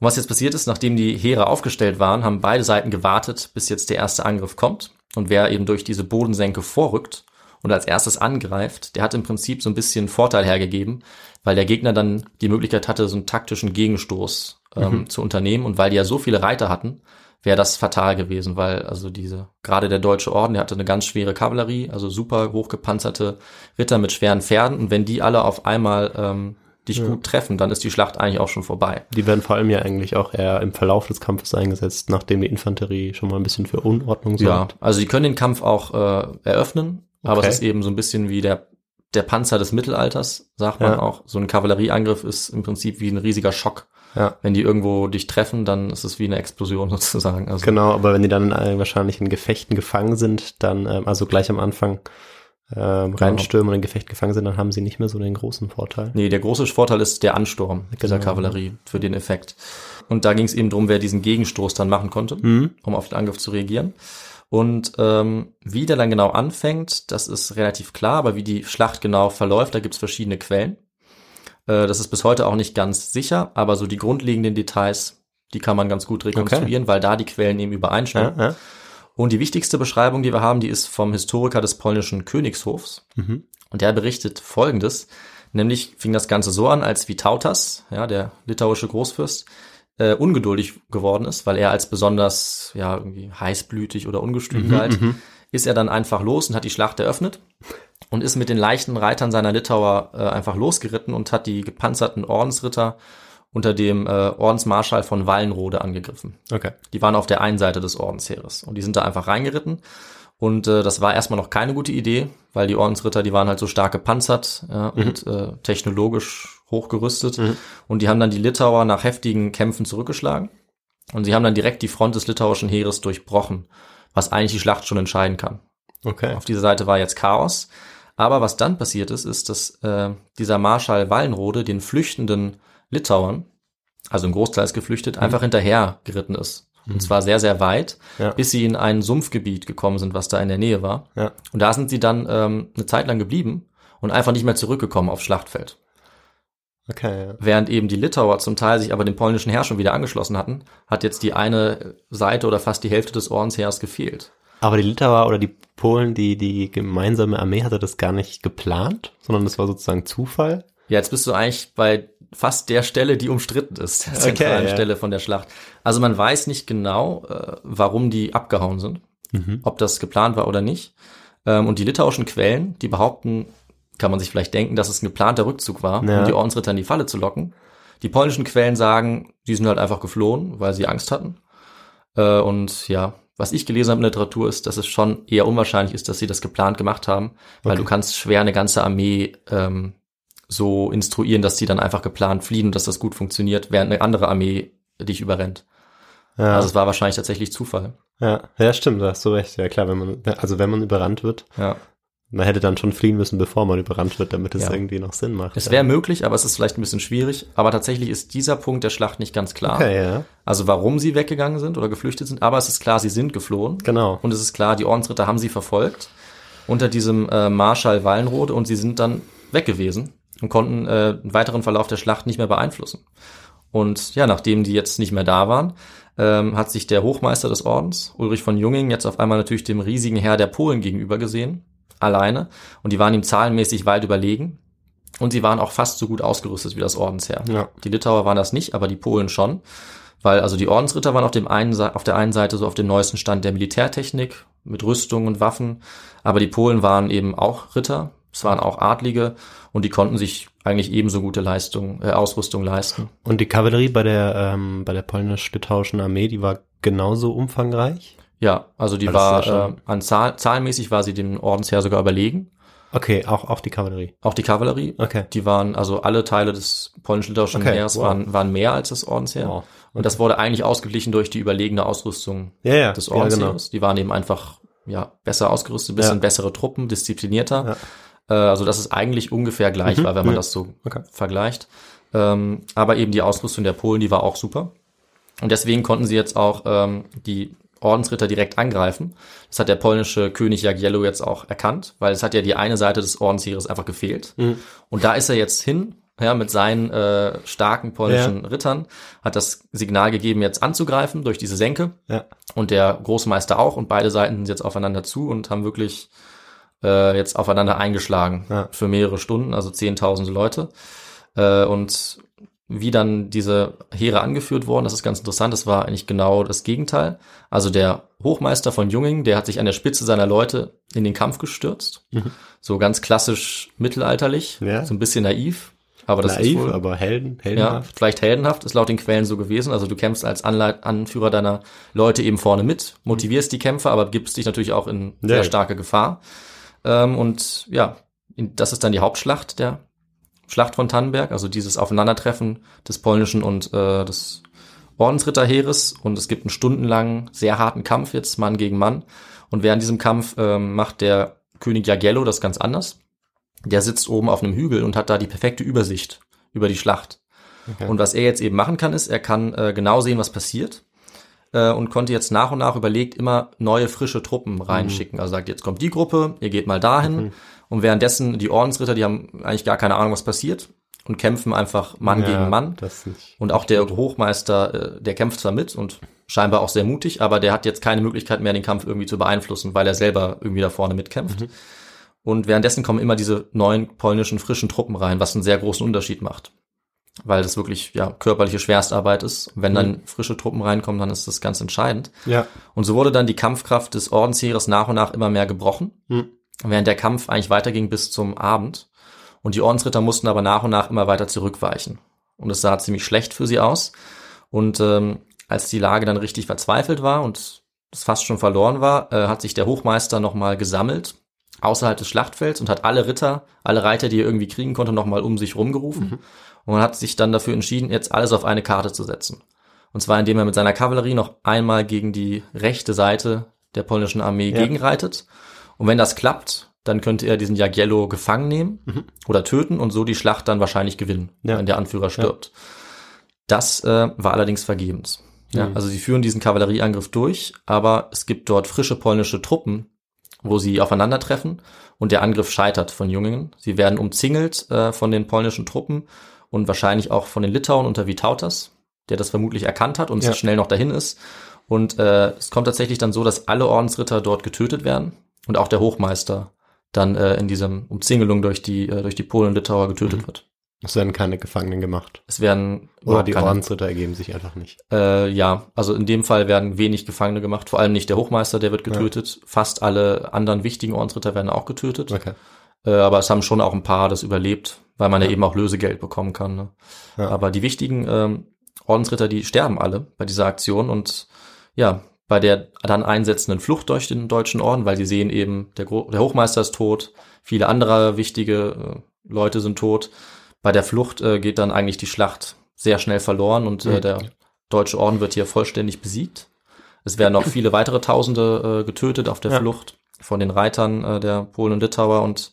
Und was jetzt passiert ist, nachdem die Heere aufgestellt waren, haben beide Seiten gewartet, bis jetzt der erste Angriff kommt. Und wer eben durch diese Bodensenke vorrückt und als erstes angreift, der hat im Prinzip so ein bisschen Vorteil hergegeben, weil der Gegner dann die Möglichkeit hatte, so einen taktischen Gegenstoß ähm, zu unternehmen. Und weil die ja so viele Reiter hatten, wäre das fatal gewesen, weil also diese, gerade der deutsche Orden, der hatte eine ganz schwere Kavallerie, also super hochgepanzerte Ritter mit schweren Pferden. Und wenn die alle auf einmal ähm, dich gut treffen, dann ist die Schlacht eigentlich auch schon vorbei. Die werden vor allem ja eigentlich auch eher im Verlauf des Kampfes eingesetzt, nachdem die Infanterie schon mal ein bisschen für Unordnung Ja, sorgt. also die können den Kampf auch äh, eröffnen, aber Okay. es ist eben so ein bisschen wie der der Panzer des Mittelalters, sagt man Ja. auch. So ein Kavallerieangriff ist im Prinzip wie ein riesiger Schock. Ja. Wenn die irgendwo dich treffen, dann ist es wie eine Explosion sozusagen. Also Genau, aber wenn die dann äh, wahrscheinlich in Gefechten gefangen sind, dann, ähm, also gleich am Anfang ähm, reinstürmen und in Gefecht gefangen sind, dann haben sie nicht mehr so den großen Vorteil. Nee, der große Vorteil ist der Ansturm dieser Genau. Kavallerie für den Effekt. Und da ging es eben drum, wer diesen Gegenstoß dann machen konnte, Mhm. um auf den Angriff zu reagieren. Und ähm, wie der dann genau anfängt, das ist relativ klar, aber wie die Schlacht genau verläuft, da gibt's verschiedene Quellen. Äh, das ist bis heute auch nicht ganz sicher, aber so die grundlegenden Details, die kann man ganz gut rekonstruieren, weil da die Quellen eben übereinstimmen. Ja, ja. Und die wichtigste Beschreibung, die wir haben, die ist vom Historiker des polnischen Königshofs. Mhm. Und der berichtet Folgendes. Nämlich fing das Ganze so an, als Vytautas, ja, der litauische Großfürst, äh, ungeduldig geworden ist, weil er als besonders, ja, irgendwie heißblütig oder ungestüm galt, ist er dann einfach los und hat die Schlacht eröffnet und ist mit den leichten Reitern seiner Litauer äh, einfach losgeritten und hat die gepanzerten Ordensritter unter dem äh, Ordensmarschall von Wallenrode angegriffen. Okay. Die waren auf der einen Seite des Ordensheeres und die sind da einfach reingeritten. Und äh, das war erstmal noch keine gute Idee, weil die Ordensritter, die waren halt so stark gepanzert ja, und äh, technologisch hochgerüstet. Und die haben dann die Litauer nach heftigen Kämpfen zurückgeschlagen. Und sie haben dann direkt die Front des litauischen Heeres durchbrochen, was eigentlich die Schlacht schon entscheiden kann. Okay. Auf dieser Seite war jetzt Chaos. Aber was dann passiert ist, ist, dass äh, dieser Marschall Wallenrode den flüchtenden Litauern, also im Großteil ist geflüchtet, einfach hinterher geritten ist. Und zwar sehr, sehr weit, Ja. bis sie in ein Sumpfgebiet gekommen sind, was da in der Nähe war. Ja. Und da sind sie dann ähm, eine Zeit lang geblieben und einfach nicht mehr zurückgekommen aufs Schlachtfeld. Okay, ja. Während eben die Litauer zum Teil sich aber dem polnischen Heer schon wieder angeschlossen hatten, hat jetzt die eine Seite oder fast die Hälfte des Ordensheers gefehlt. Aber die Litauer oder die Polen, die, die gemeinsame Armee hatte das gar nicht geplant, sondern das war sozusagen Zufall. Ja, jetzt bist du eigentlich bei fast der Stelle, die umstritten ist, der Okay, zentralen ja. Stelle von der Schlacht. Also man weiß nicht genau, äh, warum die abgehauen sind, Mhm. ob das geplant war oder nicht. Ähm, und die litauischen Quellen, die behaupten, kann man sich vielleicht denken, dass es ein geplanter Rückzug war, Ja. um die Ordensritter in die Falle zu locken. Die polnischen Quellen sagen, die sind halt einfach geflohen, weil sie Angst hatten. Äh, und ja, was ich gelesen habe in der Literatur ist, dass es schon eher unwahrscheinlich ist, dass sie das geplant gemacht haben, weil Okay. du kannst schwer eine ganze Armee ähm, so instruieren, dass die dann einfach geplant fliehen und dass das gut funktioniert, während eine andere Armee dich überrennt. Ja, Also es war wahrscheinlich tatsächlich Zufall. ja, ja, stimmt, da hast du recht. Ja, klar, wenn man, also wenn man überrannt wird, Ja. Man hätte dann schon fliehen müssen, bevor man überrannt wird, damit es Ja. irgendwie noch Sinn macht. Es ja. wäre möglich, aber es ist vielleicht ein bisschen schwierig. Aber tatsächlich ist dieser Punkt der Schlacht nicht ganz klar. Okay, ja, Also warum sie weggegangen sind oder geflüchtet sind. Aber es ist klar, sie sind geflohen. genau. Und es ist klar, die Ordensritter haben sie verfolgt unter diesem äh, Marschall Wallenrode und sie sind dann weg gewesen und konnten äh, den weiteren Verlauf der Schlacht nicht mehr beeinflussen. Und ja, nachdem die jetzt nicht mehr da waren, ähm, hat sich der Hochmeister des Ordens, Ulrich von Junging, jetzt auf einmal natürlich dem riesigen Herr der Polen gegenüber gesehen, alleine. Und die waren ihm zahlenmäßig weit überlegen. Und sie waren auch fast so gut ausgerüstet wie das Ordensheer. Ja. Die Litauer waren das nicht, aber die Polen schon. Weil also die Ordensritter waren auf, dem einen, auf der einen Seite so auf dem neuesten Stand der Militärtechnik mit Rüstung und Waffen, aber die Polen waren eben auch Ritter, es waren auch Adlige und die konnten sich eigentlich ebenso gute Leistung, äh, Ausrüstung leisten. Und die Kavallerie bei der, ähm, bei der polnisch-litauischen Armee, die war genauso umfangreich? Ja, also die Weil das war äh, an Zahl, zahlenmäßig war sie dem Ordensheer sogar überlegen. Okay, auch, auch die Kavallerie. Auch die Kavallerie. Okay. Die waren, also alle Teile des polnisch-litauischen Okay, Heeres wow. waren, waren mehr als das Ordensheer. Wow. Und das wurde eigentlich ausgeglichen durch die überlegene Ausrüstung Ja, ja. des ja, genau. Die waren eben einfach ja besser ausgerüstet, bisschen bessere Truppen, disziplinierter. Äh, also dass es eigentlich ungefähr gleich Mhm, war, wenn man das so Okay. vergleicht. Ähm, aber eben die Ausrüstung der Polen, die war auch super. Und deswegen konnten sie jetzt auch ähm, die Ordensritter direkt angreifen. Das hat der polnische König Jagiello jetzt auch erkannt, weil es hat ja die eine Seite des Ordensheeres einfach gefehlt. Mhm. Und da ist er jetzt hin, ja, mit seinen äh, starken polnischen Rittern, hat das Signal gegeben, jetzt anzugreifen durch diese Senke. Ja. Und der Großmeister auch. Und beide Seiten sind jetzt aufeinander zu und haben wirklich äh, jetzt aufeinander eingeschlagen Ja. für mehrere Stunden, also zehntausende Leute. Äh, und wie dann diese Heere angeführt wurden, das ist ganz interessant, das war eigentlich genau das Gegenteil. Also der Hochmeister von Junging, der hat sich an der Spitze seiner Leute in den Kampf gestürzt. So ganz klassisch mittelalterlich, Mhm. Ja. so ein bisschen naiv. Aber das Naiv, ist wohl, aber helden, ja, heldenhaft. vielleicht heldenhaft, ist laut den Quellen so gewesen. Also du kämpfst als Anleit Anführer deiner Leute eben vorne mit, motivierst die Kämpfer, aber gibst dich natürlich auch in Ja. sehr starke Gefahr. Ähm, und ja, das ist dann die Hauptschlacht der Schlacht von Tannenberg, also dieses Aufeinandertreffen des polnischen und äh, des Ordensritterheeres. Und es gibt einen stundenlangen, sehr harten Kampf jetzt, Mann gegen Mann. Und während diesem Kampf ähm, macht der König Jagiello das ganz anders. Der sitzt oben auf einem Hügel und hat da die perfekte Übersicht über die Schlacht. Okay. Und was er jetzt eben machen kann, ist, er kann äh, genau sehen, was passiert äh, und konnte jetzt nach und nach überlegt immer neue frische Truppen reinschicken. Also sagt, jetzt kommt die Gruppe, ihr geht mal dahin. Und währenddessen die Ordensritter, die haben eigentlich gar keine Ahnung, was passiert und kämpfen einfach Mann Ja, gegen Mann. Und auch der Hochmeister, äh, der kämpft zwar mit und scheinbar auch sehr mutig, aber der hat jetzt keine Möglichkeit mehr, den Kampf irgendwie zu beeinflussen, weil er selber irgendwie da vorne mitkämpft. Und währenddessen kommen immer diese neuen polnischen frischen Truppen rein, was einen sehr großen Unterschied macht. Weil das wirklich ja körperliche Schwerstarbeit ist. Wenn dann frische Truppen reinkommen, dann ist das ganz entscheidend. Ja. Und so wurde dann die Kampfkraft des Ordensheeres nach und nach immer mehr gebrochen, Hm. während der Kampf eigentlich weiterging bis zum Abend. Und die Ordensritter mussten aber nach und nach immer weiter zurückweichen. Und es sah ziemlich schlecht für sie aus. Und ähm, als die Lage dann richtig verzweifelt war und es fast schon verloren war, äh, hat sich der Hochmeister nochmal gesammelt außerhalb des Schlachtfelds und hat alle Ritter, alle Reiter, die er irgendwie kriegen konnte, nochmal um sich rumgerufen. Und man hat sich dann dafür entschieden, jetzt alles auf eine Karte zu setzen. Und zwar indem er mit seiner Kavallerie noch einmal gegen die rechte Seite der polnischen Armee Ja. gegenreitet. Und wenn das klappt, dann könnte er diesen Jagiello gefangen nehmen oder töten und so die Schlacht dann wahrscheinlich gewinnen, Ja. wenn der Anführer stirbt. Das äh, war allerdings vergebens. Ja, Mhm. also sie führen diesen Kavallerieangriff durch, aber es gibt dort frische polnische Truppen, wo sie aufeinandertreffen und der Angriff scheitert von Jungingen. Sie werden umzingelt äh, von den polnischen Truppen und wahrscheinlich auch von den Litauen unter Vitautas, der das vermutlich erkannt hat und Ja. schnell noch dahin ist. Und äh, es kommt tatsächlich dann so, dass alle Ordensritter dort getötet werden und auch der Hochmeister dann äh, in diesem Umzingelung durch die äh, durch die Polen und Litauer getötet Mhm. wird. Es werden keine Gefangenen gemacht. Es werden Oder die keine- Ordensritter ergeben sich einfach nicht. äh, ja, also in dem Fall werden wenig Gefangene gemacht, vor allem nicht der Hochmeister, der wird getötet. Fast alle anderen wichtigen Ordensritter werden auch getötet. Okay. Äh, aber es haben schon auch ein paar das überlebt, weil man ja, eben auch Lösegeld bekommen kann. Ne? Ja. Aber die wichtigen ähm, Ordensritter, die sterben alle bei dieser Aktion und ja, bei der dann einsetzenden Flucht durch den deutschen Orden, weil sie sehen eben, der, Gro der Hochmeister ist tot, viele andere wichtige äh, Leute sind tot. Bei der Flucht äh, geht dann eigentlich die Schlacht sehr schnell verloren und äh, Mhm. der deutsche Orden wird hier vollständig besiegt. Es werden auch viele weitere Tausende äh, getötet auf der Ja. Flucht von den Reitern äh, der Polen und Litauer und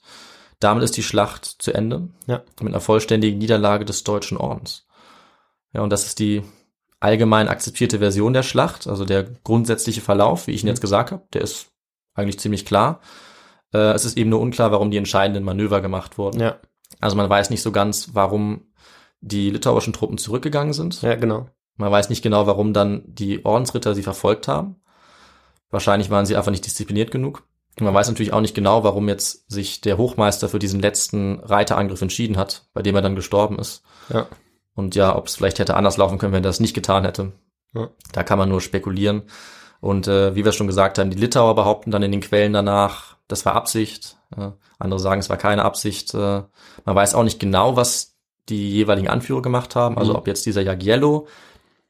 damit ist die Schlacht zu Ende Ja. mit einer vollständigen Niederlage des deutschen Ordens. Ja, und das ist die allgemein akzeptierte Version der Schlacht, also der grundsätzliche Verlauf, wie ich ihn jetzt gesagt habe, der ist eigentlich ziemlich klar. Äh, es ist eben nur unklar, warum die entscheidenden Manöver gemacht wurden. Ja. Also man weiß nicht so ganz, warum die litauischen Truppen zurückgegangen sind. Ja, genau. Man weiß nicht genau, warum dann die Ordensritter sie verfolgt haben. Wahrscheinlich waren sie einfach nicht diszipliniert genug. Man weiß natürlich auch nicht genau, warum jetzt sich der Hochmeister für diesen letzten Reiterangriff entschieden hat, bei dem er dann gestorben ist. Ja. Und ja, ob es vielleicht hätte anders laufen können, wenn er das nicht getan hätte. Ja. Da kann man nur spekulieren. Und äh, wie wir schon gesagt haben, die Litauer behaupten dann in den Quellen danach, das war Absicht. Äh, andere sagen, es war keine Absicht. Äh, man weiß auch nicht genau, was die jeweiligen Anführer gemacht haben. Also Mhm. ob jetzt dieser Jagiello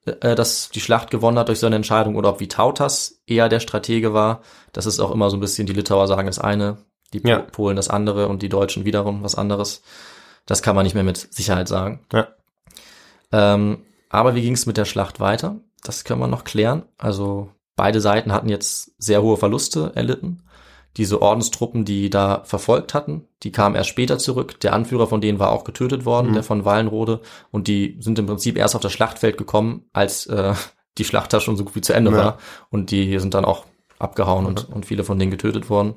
äh, das die Schlacht gewonnen hat durch seine Entscheidung oder ob Vitautas eher der Stratege war. Das ist auch immer so ein bisschen, die Litauer sagen das eine, die Ja. Polen das andere und die Deutschen wiederum was anderes. Das kann man nicht mehr mit Sicherheit sagen. Ja. Ähm, aber wie ging es mit der Schlacht weiter? Das können wir noch klären. Also beide Seiten hatten jetzt sehr hohe Verluste erlitten. Diese Ordenstruppen, die da verfolgt hatten, die kamen erst später zurück. Der Anführer von denen war auch getötet worden, Mhm. der von Wallenrode. Und die sind im Prinzip erst auf das Schlachtfeld gekommen, als äh, die Schlacht da schon so gut wie zu Ende Ja. war. Und die sind dann auch abgehauen und, und viele von denen getötet worden.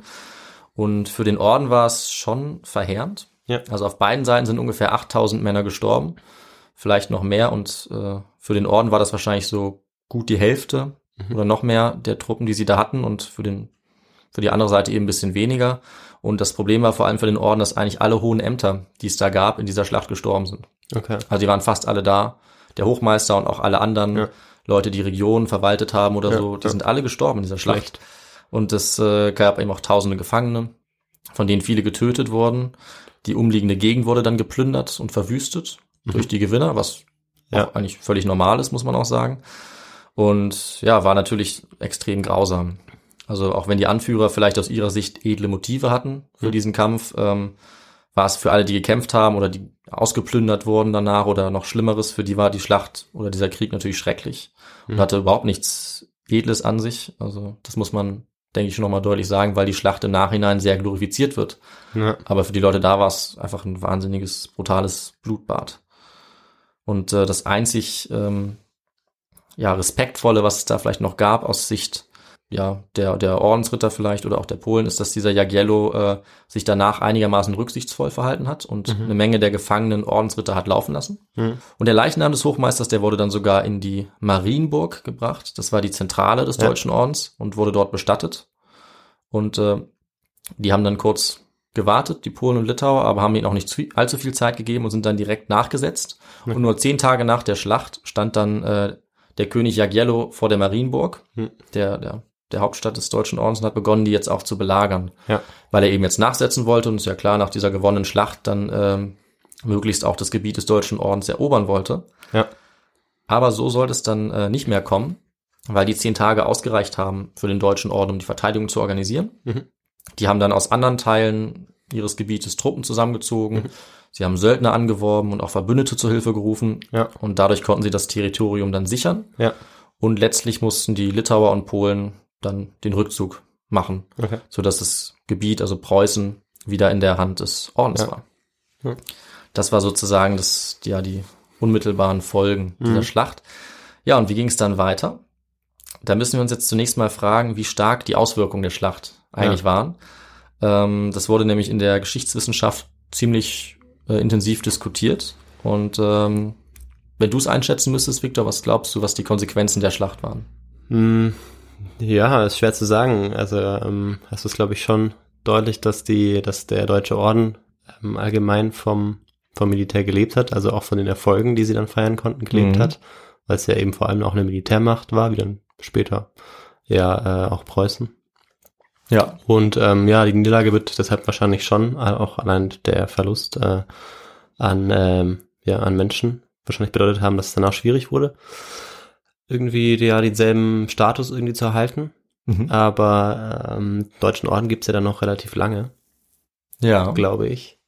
Und für den Orden war es schon verheerend. Ja. Also auf beiden Seiten sind ungefähr 8000 Männer gestorben, vielleicht noch mehr. Und äh, für den Orden war das wahrscheinlich so gut die Hälfte Mhm. oder noch mehr der Truppen, die sie da hatten. Und für den für die andere Seite eben ein bisschen weniger. Und das Problem war vor allem für den Orden, dass eigentlich alle hohen Ämter, die es da gab, in dieser Schlacht gestorben sind. Okay. Also die waren fast alle da. Der Hochmeister und auch alle anderen Ja. Leute, die Regionen verwaltet haben oder Ja, so, die ja. sind alle gestorben in dieser Schlacht. Schlecht. Und es äh, gab eben auch tausende Gefangene, von denen viele getötet wurden. Die umliegende Gegend wurde dann geplündert und verwüstet durch die Gewinner, was Mhm. Ja. eigentlich völlig normal ist, muss man auch sagen. Und ja, war natürlich extrem grausam. Also auch wenn die Anführer vielleicht aus ihrer Sicht edle Motive hatten für Mhm. diesen Kampf, ähm, war es für alle, die gekämpft haben oder die ausgeplündert wurden danach oder noch Schlimmeres, für die war die Schlacht oder dieser Krieg natürlich schrecklich und Mhm. hatte überhaupt nichts Edles an sich. Also das muss man, denke ich, schon nochmal deutlich sagen, weil die Schlacht im Nachhinein sehr glorifiziert wird. Ja. Aber für die Leute da war es einfach ein wahnsinniges, brutales Blutbad. Und äh, das einzig ähm, ja, respektvolle, was es da vielleicht noch gab aus Sicht ja, der, der Ordensritter vielleicht oder auch der Polen, ist, dass dieser Jagiello äh, sich danach einigermaßen rücksichtsvoll verhalten hat und Mhm. eine Menge der gefangenen Ordensritter hat laufen lassen. Mhm. Und der Leichnam des Hochmeisters, der wurde dann sogar in die Marienburg gebracht. Das war die Zentrale des Ja. Deutschen Ordens und wurde dort bestattet. Und äh, die haben dann kurz gewartet, die Polen und Litauer, aber haben ihnen auch nicht zu, allzu viel Zeit gegeben und sind dann direkt nachgesetzt. Ja. Und nur zehn Tage nach der Schlacht stand dann äh, der König Jagiello vor der Marienburg, Hm. der, der, der Hauptstadt des Deutschen Ordens, und hat begonnen, die jetzt auch zu belagern. Ja. Weil er eben jetzt nachsetzen wollte und ist ja klar, nach dieser gewonnenen Schlacht dann ähm, möglichst auch das Gebiet des Deutschen Ordens erobern wollte. Ja. Aber so sollte es dann äh, nicht mehr kommen, weil die zehn Tage ausgereicht haben für den Deutschen Orden, um die Verteidigung zu organisieren. Mhm. Die haben dann aus anderen Teilen ihres Gebietes Truppen zusammengezogen. Mhm. Sie haben Söldner angeworben und auch Verbündete zur Hilfe gerufen. Ja. Und dadurch konnten sie das Territorium dann sichern. Ja. Und letztlich mussten die Litauer und Polen dann den Rückzug machen, Okay. sodass das Gebiet, also Preußen, wieder in der Hand des Ordens Ja. war. Ja. Das war sozusagen das, ja, die unmittelbaren Folgen Mhm. dieser Schlacht. Ja, und wie ging es dann weiter? Da müssen wir uns jetzt zunächst mal fragen, wie stark die Auswirkungen der Schlacht eigentlich Ja. waren. Ähm, das wurde nämlich in der Geschichtswissenschaft ziemlich äh, intensiv diskutiert. Und ähm, wenn du es einschätzen müsstest, Victor, was glaubst du, was die Konsequenzen der Schlacht waren? Hm, Ja, ist schwer zu sagen. Also ähm, es ist, glaube ich, schon deutlich, dass die, dass der Deutsche Orden ähm, allgemein vom vom Militär gelebt hat, also auch von den Erfolgen, die sie dann feiern konnten, gelebt Mhm. hat, weil es ja eben vor allem auch eine Militärmacht war, wie dann später ja äh, auch Preußen. Ja. Und ähm, ja, die Niederlage wird deshalb wahrscheinlich schon, auch allein der Verlust äh, an, ähm, ja, an Menschen wahrscheinlich bedeutet haben, dass es danach schwierig wurde, irgendwie ja denselben Status irgendwie zu erhalten. Mhm. Aber ähm, deutschen Orden gibt's ja dann noch relativ lange, Ja. glaube ich.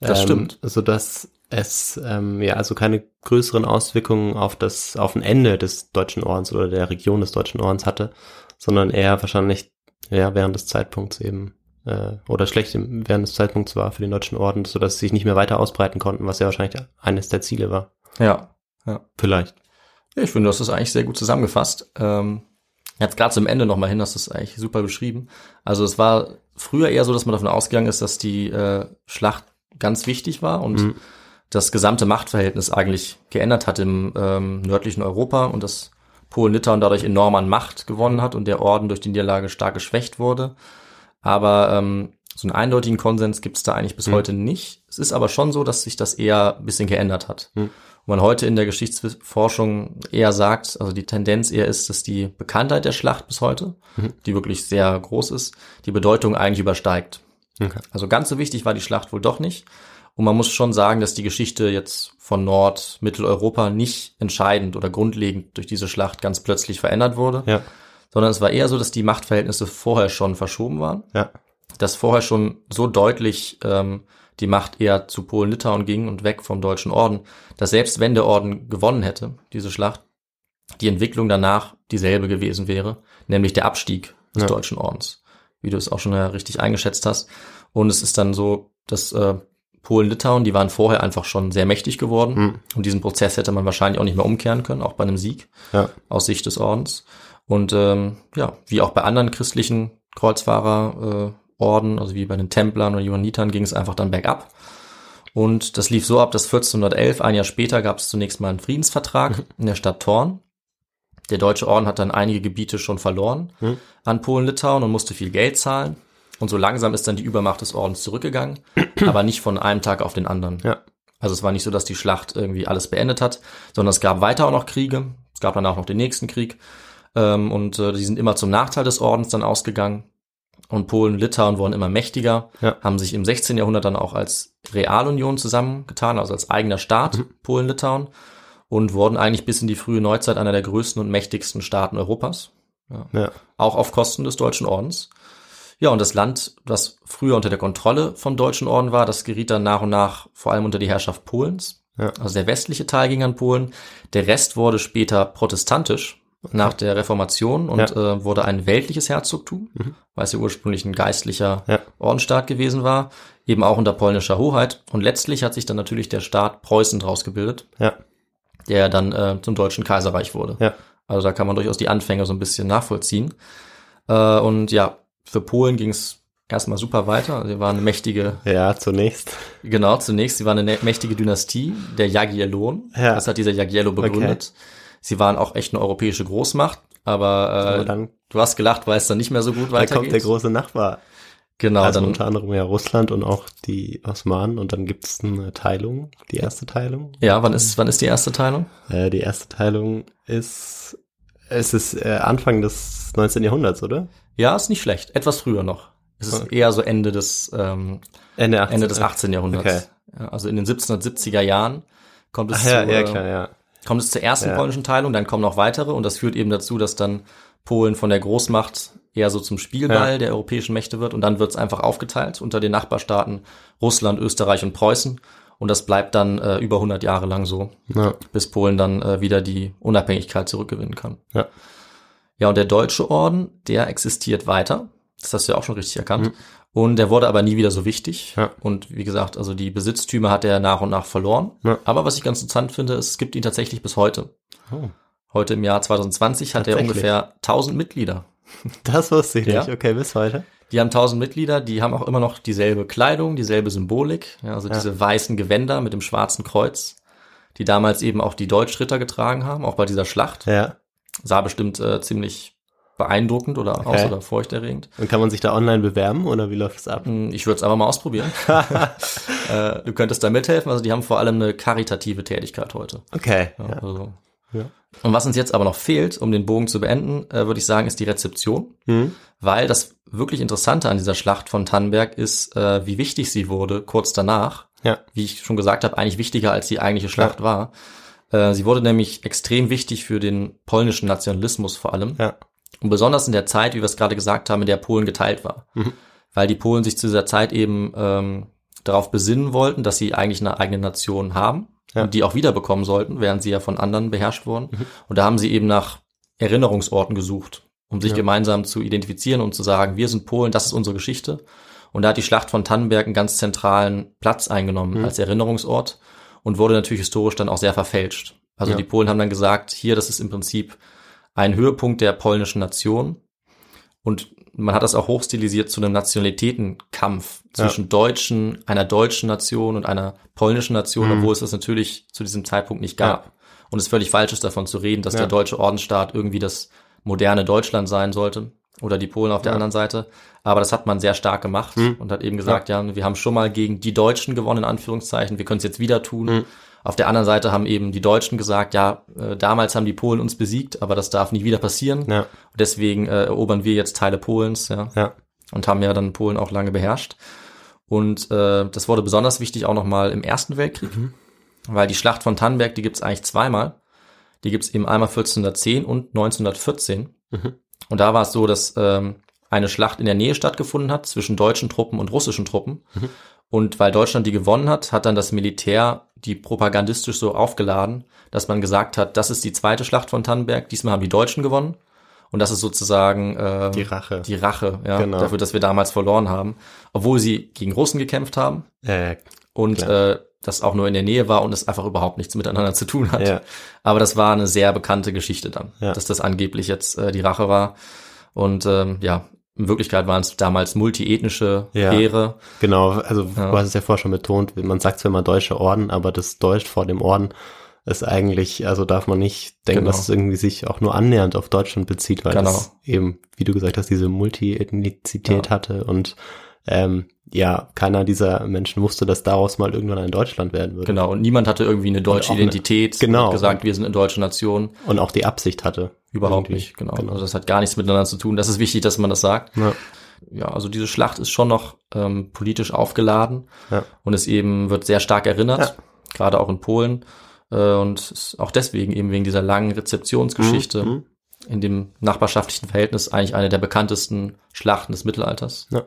Das ähm, stimmt. So dass es ähm, ja also keine größeren Auswirkungen auf das auf ein Ende des deutschen Ordens oder der Region des deutschen Ordens hatte, sondern eher wahrscheinlich ja während des Zeitpunkts eben äh, oder schlecht während des Zeitpunkts war für den deutschen Orden, so dass sie sich nicht mehr weiter ausbreiten konnten, was ja wahrscheinlich eines der Ziele war. Ja. Vielleicht. Ja, ich finde, du hast das eigentlich sehr gut zusammengefasst. Ähm, jetzt gerade zum Ende nochmal hin, hast du es eigentlich super beschrieben. Also es war früher eher so, dass man davon ausgegangen ist, dass die äh, Schlacht ganz wichtig war und Mhm. das gesamte Machtverhältnis eigentlich geändert hat im ähm, nördlichen Europa und das Polen-Litauen dadurch enorm an Macht gewonnen hat und der Orden durch die Niederlage stark geschwächt wurde. Aber ähm, so einen eindeutigen Konsens gibt es da eigentlich bis Hm. heute nicht. Es ist aber schon so, dass sich das eher ein bisschen geändert hat. Hm. Man heute in der Geschichtsforschung eher sagt, also die Tendenz eher ist, dass die Bekanntheit der Schlacht bis heute, Mhm. die wirklich sehr groß ist, die Bedeutung eigentlich übersteigt. Okay. Also ganz so wichtig war die Schlacht wohl doch nicht. Und man muss schon sagen, dass die Geschichte jetzt von Nord-, Mitteleuropa nicht entscheidend oder grundlegend durch diese Schlacht ganz plötzlich verändert wurde, Ja. sondern es war eher so, dass die Machtverhältnisse vorher schon verschoben waren, Ja. dass vorher schon so deutlich ähm, die Macht eher zu Polen-Litauen ging und weg vom Deutschen Orden, dass selbst wenn der Orden gewonnen hätte, diese Schlacht, die Entwicklung danach dieselbe gewesen wäre, nämlich der Abstieg des Ja. Deutschen Ordens, wie du es auch schon ja richtig eingeschätzt hast. Und es ist dann so, dass äh, Polen-Litauen, die waren vorher einfach schon sehr mächtig geworden. Hm. Und diesen Prozess hätte man wahrscheinlich auch nicht mehr umkehren können, auch bei einem Sieg Ja. aus Sicht des Ordens. Und ähm, ja, wie auch bei anderen christlichen Kreuzfahrerorden, äh, Orden, also wie bei den Templern oder Johannitern, ging es einfach dann bergab. Und das lief so ab, dass 1411, ein Jahr später, gab es zunächst mal einen Friedensvertrag in der Stadt Thorn. Der Deutsche Orden hat dann einige Gebiete schon verloren Mhm. an Polen-Litauen und musste viel Geld zahlen. Und so langsam ist dann die Übermacht des Ordens zurückgegangen, aber nicht von einem Tag auf den anderen. Ja. Also es war nicht so, dass die Schlacht irgendwie alles beendet hat, sondern es gab weiter auch noch Kriege. Es gab danach noch den nächsten Krieg. Ähm, und äh, die sind immer zum Nachteil des Ordens dann ausgegangen. Und Polen und Litauen wurden immer mächtiger, Ja. haben sich im 16. Jahrhundert dann auch als Realunion zusammengetan, also als eigener Staat, Mhm. Polen-Litauen, und wurden eigentlich bis in die frühe Neuzeit einer der größten und mächtigsten Staaten Europas. Ja. Auch auf Kosten des Deutschen Ordens. Ja, und das Land, das früher unter der Kontrolle vom Deutschen Orden war, das geriet dann nach und nach vor allem unter die Herrschaft Polens. Ja. Also der westliche Teil ging an Polen. Der Rest wurde später protestantisch nach der Reformation und äh, wurde ein weltliches Herzogtum, weil es ja ursprünglich ein geistlicher Mhm. Ja. Ordensstaat gewesen war, eben auch unter polnischer Hoheit. Und letztlich hat sich dann natürlich der Staat Preußen draus gebildet, Ja. der dann äh, zum Deutschen Kaiserreich wurde. Ja. Also da kann man durchaus die Anfänge so ein bisschen nachvollziehen. Äh, und ja, für Polen ging es erstmal super weiter. Sie waren eine mächtige, Ja, zunächst. genau, zunächst, sie waren eine mächtige Dynastie, der Jagiellon. Ja. Das hat dieser Jagiello begründet. Sie waren auch echt eine europäische Großmacht, aber, äh, dann, du hast gelacht, weil es dann nicht mehr so gut weitergeht. kommt der große Nachbar. genau, also dann, unter anderem ja Russland und auch die Osmanen und dann gibt's eine Teilung, die erste Teilung. ja, wann ist, wann ist die erste Teilung? Äh, die erste Teilung ist, es ist äh, Anfang des 19. Jahrhunderts, oder? Ja, ist nicht schlecht. Etwas früher noch. Es ist eher so Ende des, ähm, Ende, 18, Ende des 18. Jahrhunderts. Okay. Also in den 1770er Jahren kommt es Ach ja, zu, ja, äh, klar, ja. Kommt es zur ersten Ja. polnischen Teilung, dann kommen noch weitere und das führt eben dazu, dass dann Polen von der Großmacht eher so zum Spielball Ja. der europäischen Mächte wird und dann wird es einfach aufgeteilt unter den Nachbarstaaten Russland, Österreich und Preußen und das bleibt dann äh, über 100 Jahre lang so, ja. bis Polen dann äh, wieder die Unabhängigkeit zurückgewinnen kann. Ja. Ja, und der Deutsche Orden, der existiert weiter. Das hast du ja auch schon richtig erkannt. Mhm. Und der wurde aber nie wieder so wichtig. Ja. Und wie gesagt, also die Besitztümer hat er nach und nach verloren. Ja. Aber was ich ganz interessant finde, ist, es gibt ihn tatsächlich bis heute. Oh, Heute im Jahr 2020 hat er ungefähr 1000 Mitglieder. das wusste ich Ja. nicht. Okay, bis heute. Die haben 1000 Mitglieder, die haben auch immer noch dieselbe Kleidung, dieselbe Symbolik, ja, also diese weißen Gewänder mit dem schwarzen Kreuz, die damals eben auch die Deutschritter getragen haben, auch bei dieser Schlacht. Ja. Sah bestimmt äh, ziemlich beeindruckend oder aus Okay. oder furchterregend. Und kann man sich da online bewerben oder wie läuft es ab? Hm, Ich würde es aber mal ausprobieren. äh, du könntest da mithelfen. Also die haben vor allem eine karitative Tätigkeit heute. Okay. Ja, Ja. Also. Ja. Und was uns jetzt aber noch fehlt, um den Bogen zu beenden, äh, würde ich sagen, ist die Rezeption. Hm? Weil das wirklich Interessante an dieser Schlacht von Tannenberg ist, äh, wie wichtig sie wurde kurz danach. Ja. Wie ich schon gesagt habe, eigentlich wichtiger als die eigentliche Schlacht war. Äh, sie wurde nämlich extrem wichtig für den polnischen Nationalismus vor allem. Ja. Und besonders in der Zeit, wie wir es gerade gesagt haben, in der Polen geteilt war. Mhm. Weil die Polen sich zu dieser Zeit eben ähm, darauf besinnen wollten, dass sie eigentlich eine eigene Nation haben Ja. und die auch wiederbekommen sollten, während sie ja von anderen beherrscht wurden. Und da haben sie eben nach Erinnerungsorten gesucht, um sich Ja. gemeinsam zu identifizieren und zu sagen, wir sind Polen, das ist unsere Geschichte. Und da hat die Schlacht von Tannenberg einen ganz zentralen Platz eingenommen Mhm. als Erinnerungsort und wurde natürlich historisch dann auch sehr verfälscht. Also Ja. die Polen haben dann gesagt, hier, das ist im Prinzip ein Höhepunkt der polnischen Nation. Und man hat das auch hochstilisiert zu einem Nationalitätenkampf zwischen Deutschen, einer deutschen Nation und einer polnischen Nation, obwohl es das natürlich zu diesem Zeitpunkt nicht gab. Ja. Und es völlig falsch ist davon zu reden, dass Ja. der deutsche Ordensstaat irgendwie das moderne Deutschland sein sollte oder die Polen auf der anderen Seite. Aber das hat man sehr stark gemacht und hat eben gesagt, ja. wir haben schon mal gegen die Deutschen gewonnen, in Anführungszeichen, wir können es jetzt wieder tun. Auf der anderen Seite haben eben die Deutschen gesagt, ja, äh, damals haben die Polen uns besiegt, aber das darf nie wieder passieren. Ja. Und deswegen äh, erobern wir jetzt Teile Polens, ja, Ja. und haben ja dann Polen auch lange beherrscht. Und äh, das wurde besonders wichtig auch nochmal im Ersten Weltkrieg, weil die Schlacht von Tannenberg, die gibt's eigentlich zweimal. Die gibt's eben einmal 1410 und 1914. Und da war es so, dass ähm, eine Schlacht in der Nähe stattgefunden hat zwischen deutschen Truppen und russischen Truppen. Und weil Deutschland die gewonnen hat, hat dann das Militär die propagandistisch so aufgeladen, dass man gesagt hat, das ist die zweite Schlacht von Tannenberg, diesmal haben die Deutschen gewonnen. Und das ist sozusagen äh, Die Rache. die Rache ja, Genau. dafür, dass wir damals verloren haben. Obwohl sie gegen Russen gekämpft haben Äh, und Klar. äh, das auch nur in der Nähe war und es einfach überhaupt nichts miteinander zu tun hat. Ja. Aber das war eine sehr bekannte Geschichte dann, Ja. dass das angeblich jetzt äh, die Rache war. Und ähm, ja, in Wirklichkeit waren es damals multiethnische Ja. Heere. Genau, also Ja. du hast es ja vorher schon betont, man sagt zwar immer deutsche Orden, aber das Deutsch vor dem Orden ist eigentlich, also darf man nicht denken, Genau. dass es irgendwie sich auch nur annähernd auf Deutschland bezieht, weil Genau. es eben, wie du gesagt hast, diese Multiethnizität Ja. hatte und ähm, ja, keiner dieser Menschen wusste, dass daraus mal irgendwann ein Deutschland werden würde. Genau, und niemand hatte irgendwie eine deutsche auch eine- Identität. Genau. Gesagt, wir sind eine deutsche Nation. Und auch die Absicht hatte. Überhaupt nicht, genau. Also das hat gar nichts miteinander zu tun. Das ist wichtig, dass man das sagt. Ja. Ja, also diese Schlacht ist schon noch ähm, politisch aufgeladen Ja. und es eben wird sehr stark erinnert, Ja. gerade auch in Polen. Äh, und ist auch deswegen eben wegen dieser langen Rezeptionsgeschichte Mhm. in dem nachbarschaftlichen Verhältnis eigentlich eine der bekanntesten Schlachten des Mittelalters. Ja.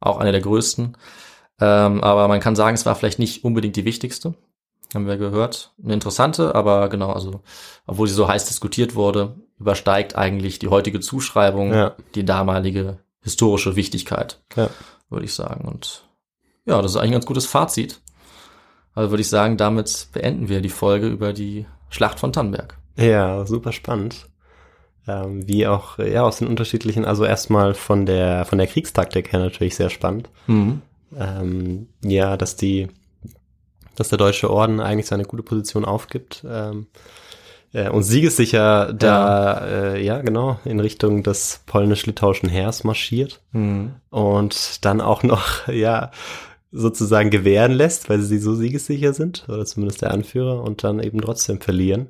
Auch eine der größten. Ähm, aber man kann sagen, es war vielleicht nicht unbedingt die wichtigste. Haben wir gehört. Eine interessante, aber genau, also, obwohl sie so heiß diskutiert wurde, übersteigt eigentlich die heutige Zuschreibung Ja. die damalige historische Wichtigkeit, Ja. würde ich sagen. Und ja, das ist eigentlich ein ganz gutes Fazit. Also würde ich sagen, damit beenden wir die Folge über die Schlacht von Tannenberg. Ja, super spannend. Ähm, wie auch, ja, aus den unterschiedlichen, also erstmal von der, von der Kriegstaktik her natürlich sehr spannend. Mhm. ähm, ja, dass die, dass der deutsche Orden eigentlich seine gute Position aufgibt ähm, äh, und siegessicher da, äh, ja genau, in Richtung des polnisch-litauischen Heers marschiert Mhm. und dann auch noch, ja, sozusagen gewähren lässt, weil sie so siegessicher sind, oder zumindest der Anführer, und dann eben trotzdem verlieren,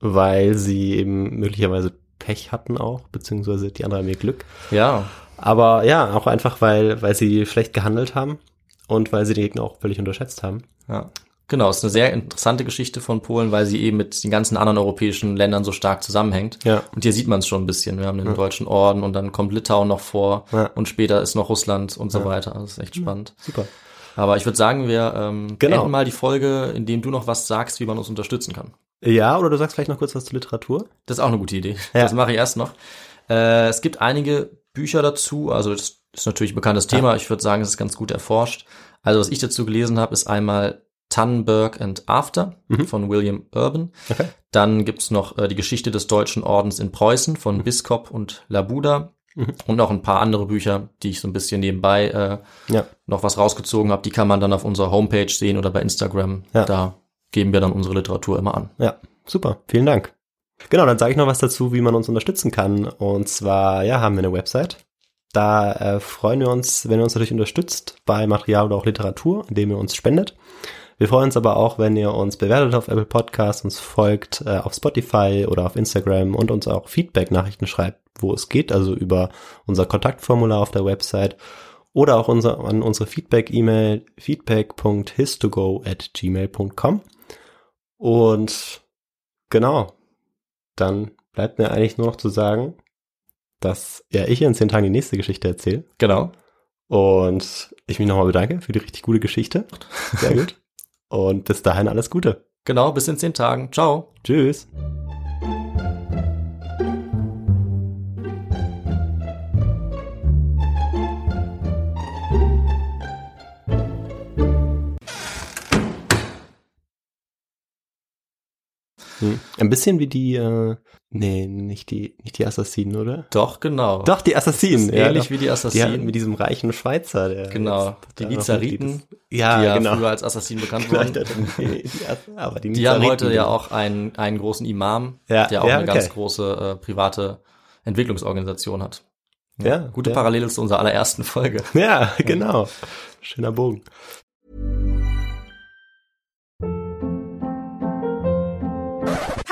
weil sie eben möglicherweise Pech hatten auch, beziehungsweise die anderen haben ihr Glück. Ja, Aber ja, auch einfach, weil, weil sie schlecht gehandelt haben und weil sie die Gegner auch völlig unterschätzt haben. ja. Genau, ist eine sehr interessante Geschichte von Polen, weil sie eben mit den ganzen anderen europäischen Ländern so stark zusammenhängt. Ja. Und hier sieht man es schon ein bisschen. Wir haben den deutschen Orden und dann kommt Litauen noch vor Ja. und später ist noch Russland und so weiter. Das ist echt spannend. Super. Aber ich würde sagen, wir ähm, Genau. beenden mal die Folge, indem du noch was sagst, wie man uns unterstützen kann. Ja, oder du sagst vielleicht noch kurz was zur Literatur? Das ist auch eine gute Idee. Ja. Das mache ich erst noch. Äh, es gibt einige Bücher dazu, also das ist natürlich ein bekanntes Thema. Ich würde sagen, es ist ganz gut erforscht. Also was ich dazu gelesen habe, ist einmal Tannenberg and After Mhm. von William Urban. Okay. Dann gibt's noch äh, die Geschichte des Deutschen Ordens in Preußen von Biskop und Labuda. Mhm. Und noch ein paar andere Bücher, die ich so ein bisschen nebenbei äh, Ja. noch was rausgezogen habe. Die kann man dann auf unserer Homepage sehen oder bei Instagram. Ja. Da geben wir dann unsere Literatur immer an. Ja, super. Vielen Dank. Genau, dann sage ich noch was dazu, wie man uns unterstützen kann. Und zwar, ja, haben wir eine Website. Da äh, freuen wir uns, wenn ihr uns natürlich unterstützt bei Material oder auch Literatur, indem ihr uns spendet. Wir freuen uns aber auch, wenn ihr uns bewertet auf Apple Podcasts, uns folgt äh, auf Spotify oder auf Instagram und uns auch Feedback-Nachrichten schreibt, wo es geht, also über unser Kontaktformular auf der Website oder auch unser, an unsere Feedback-E-Mail feedback.histogo at gmail.com. Und genau, dann bleibt mir eigentlich nur noch zu sagen, dass ja ich in zehn Tagen die nächste Geschichte erzähle. Genau. Und ich mich nochmal bedanke für die richtig gute Geschichte. Sehr gut. Und bis dahin alles Gute. Genau, bis in zehn Tagen. Ciao. Tschüss. Hm. Ein bisschen wie die, äh, nee, nicht die, nicht die Assassinen, oder? Doch, genau. Doch, die Assassinen. Ist ähnlich wie die Assassinen. Die, mit diesem reichen Schweizer. Der Genau, die Nizariten, ja, die ja genau. früher als Assassinen bekannt wurden. die, aber die, Die haben heute ja auch einen, einen großen Imam, Ja, der auch ja, eine okay. ganz große äh, private Entwicklungsorganisation hat. Ja, Gute ja. Parallele zu unserer allerersten Folge. Ja, genau. Schöner Bogen.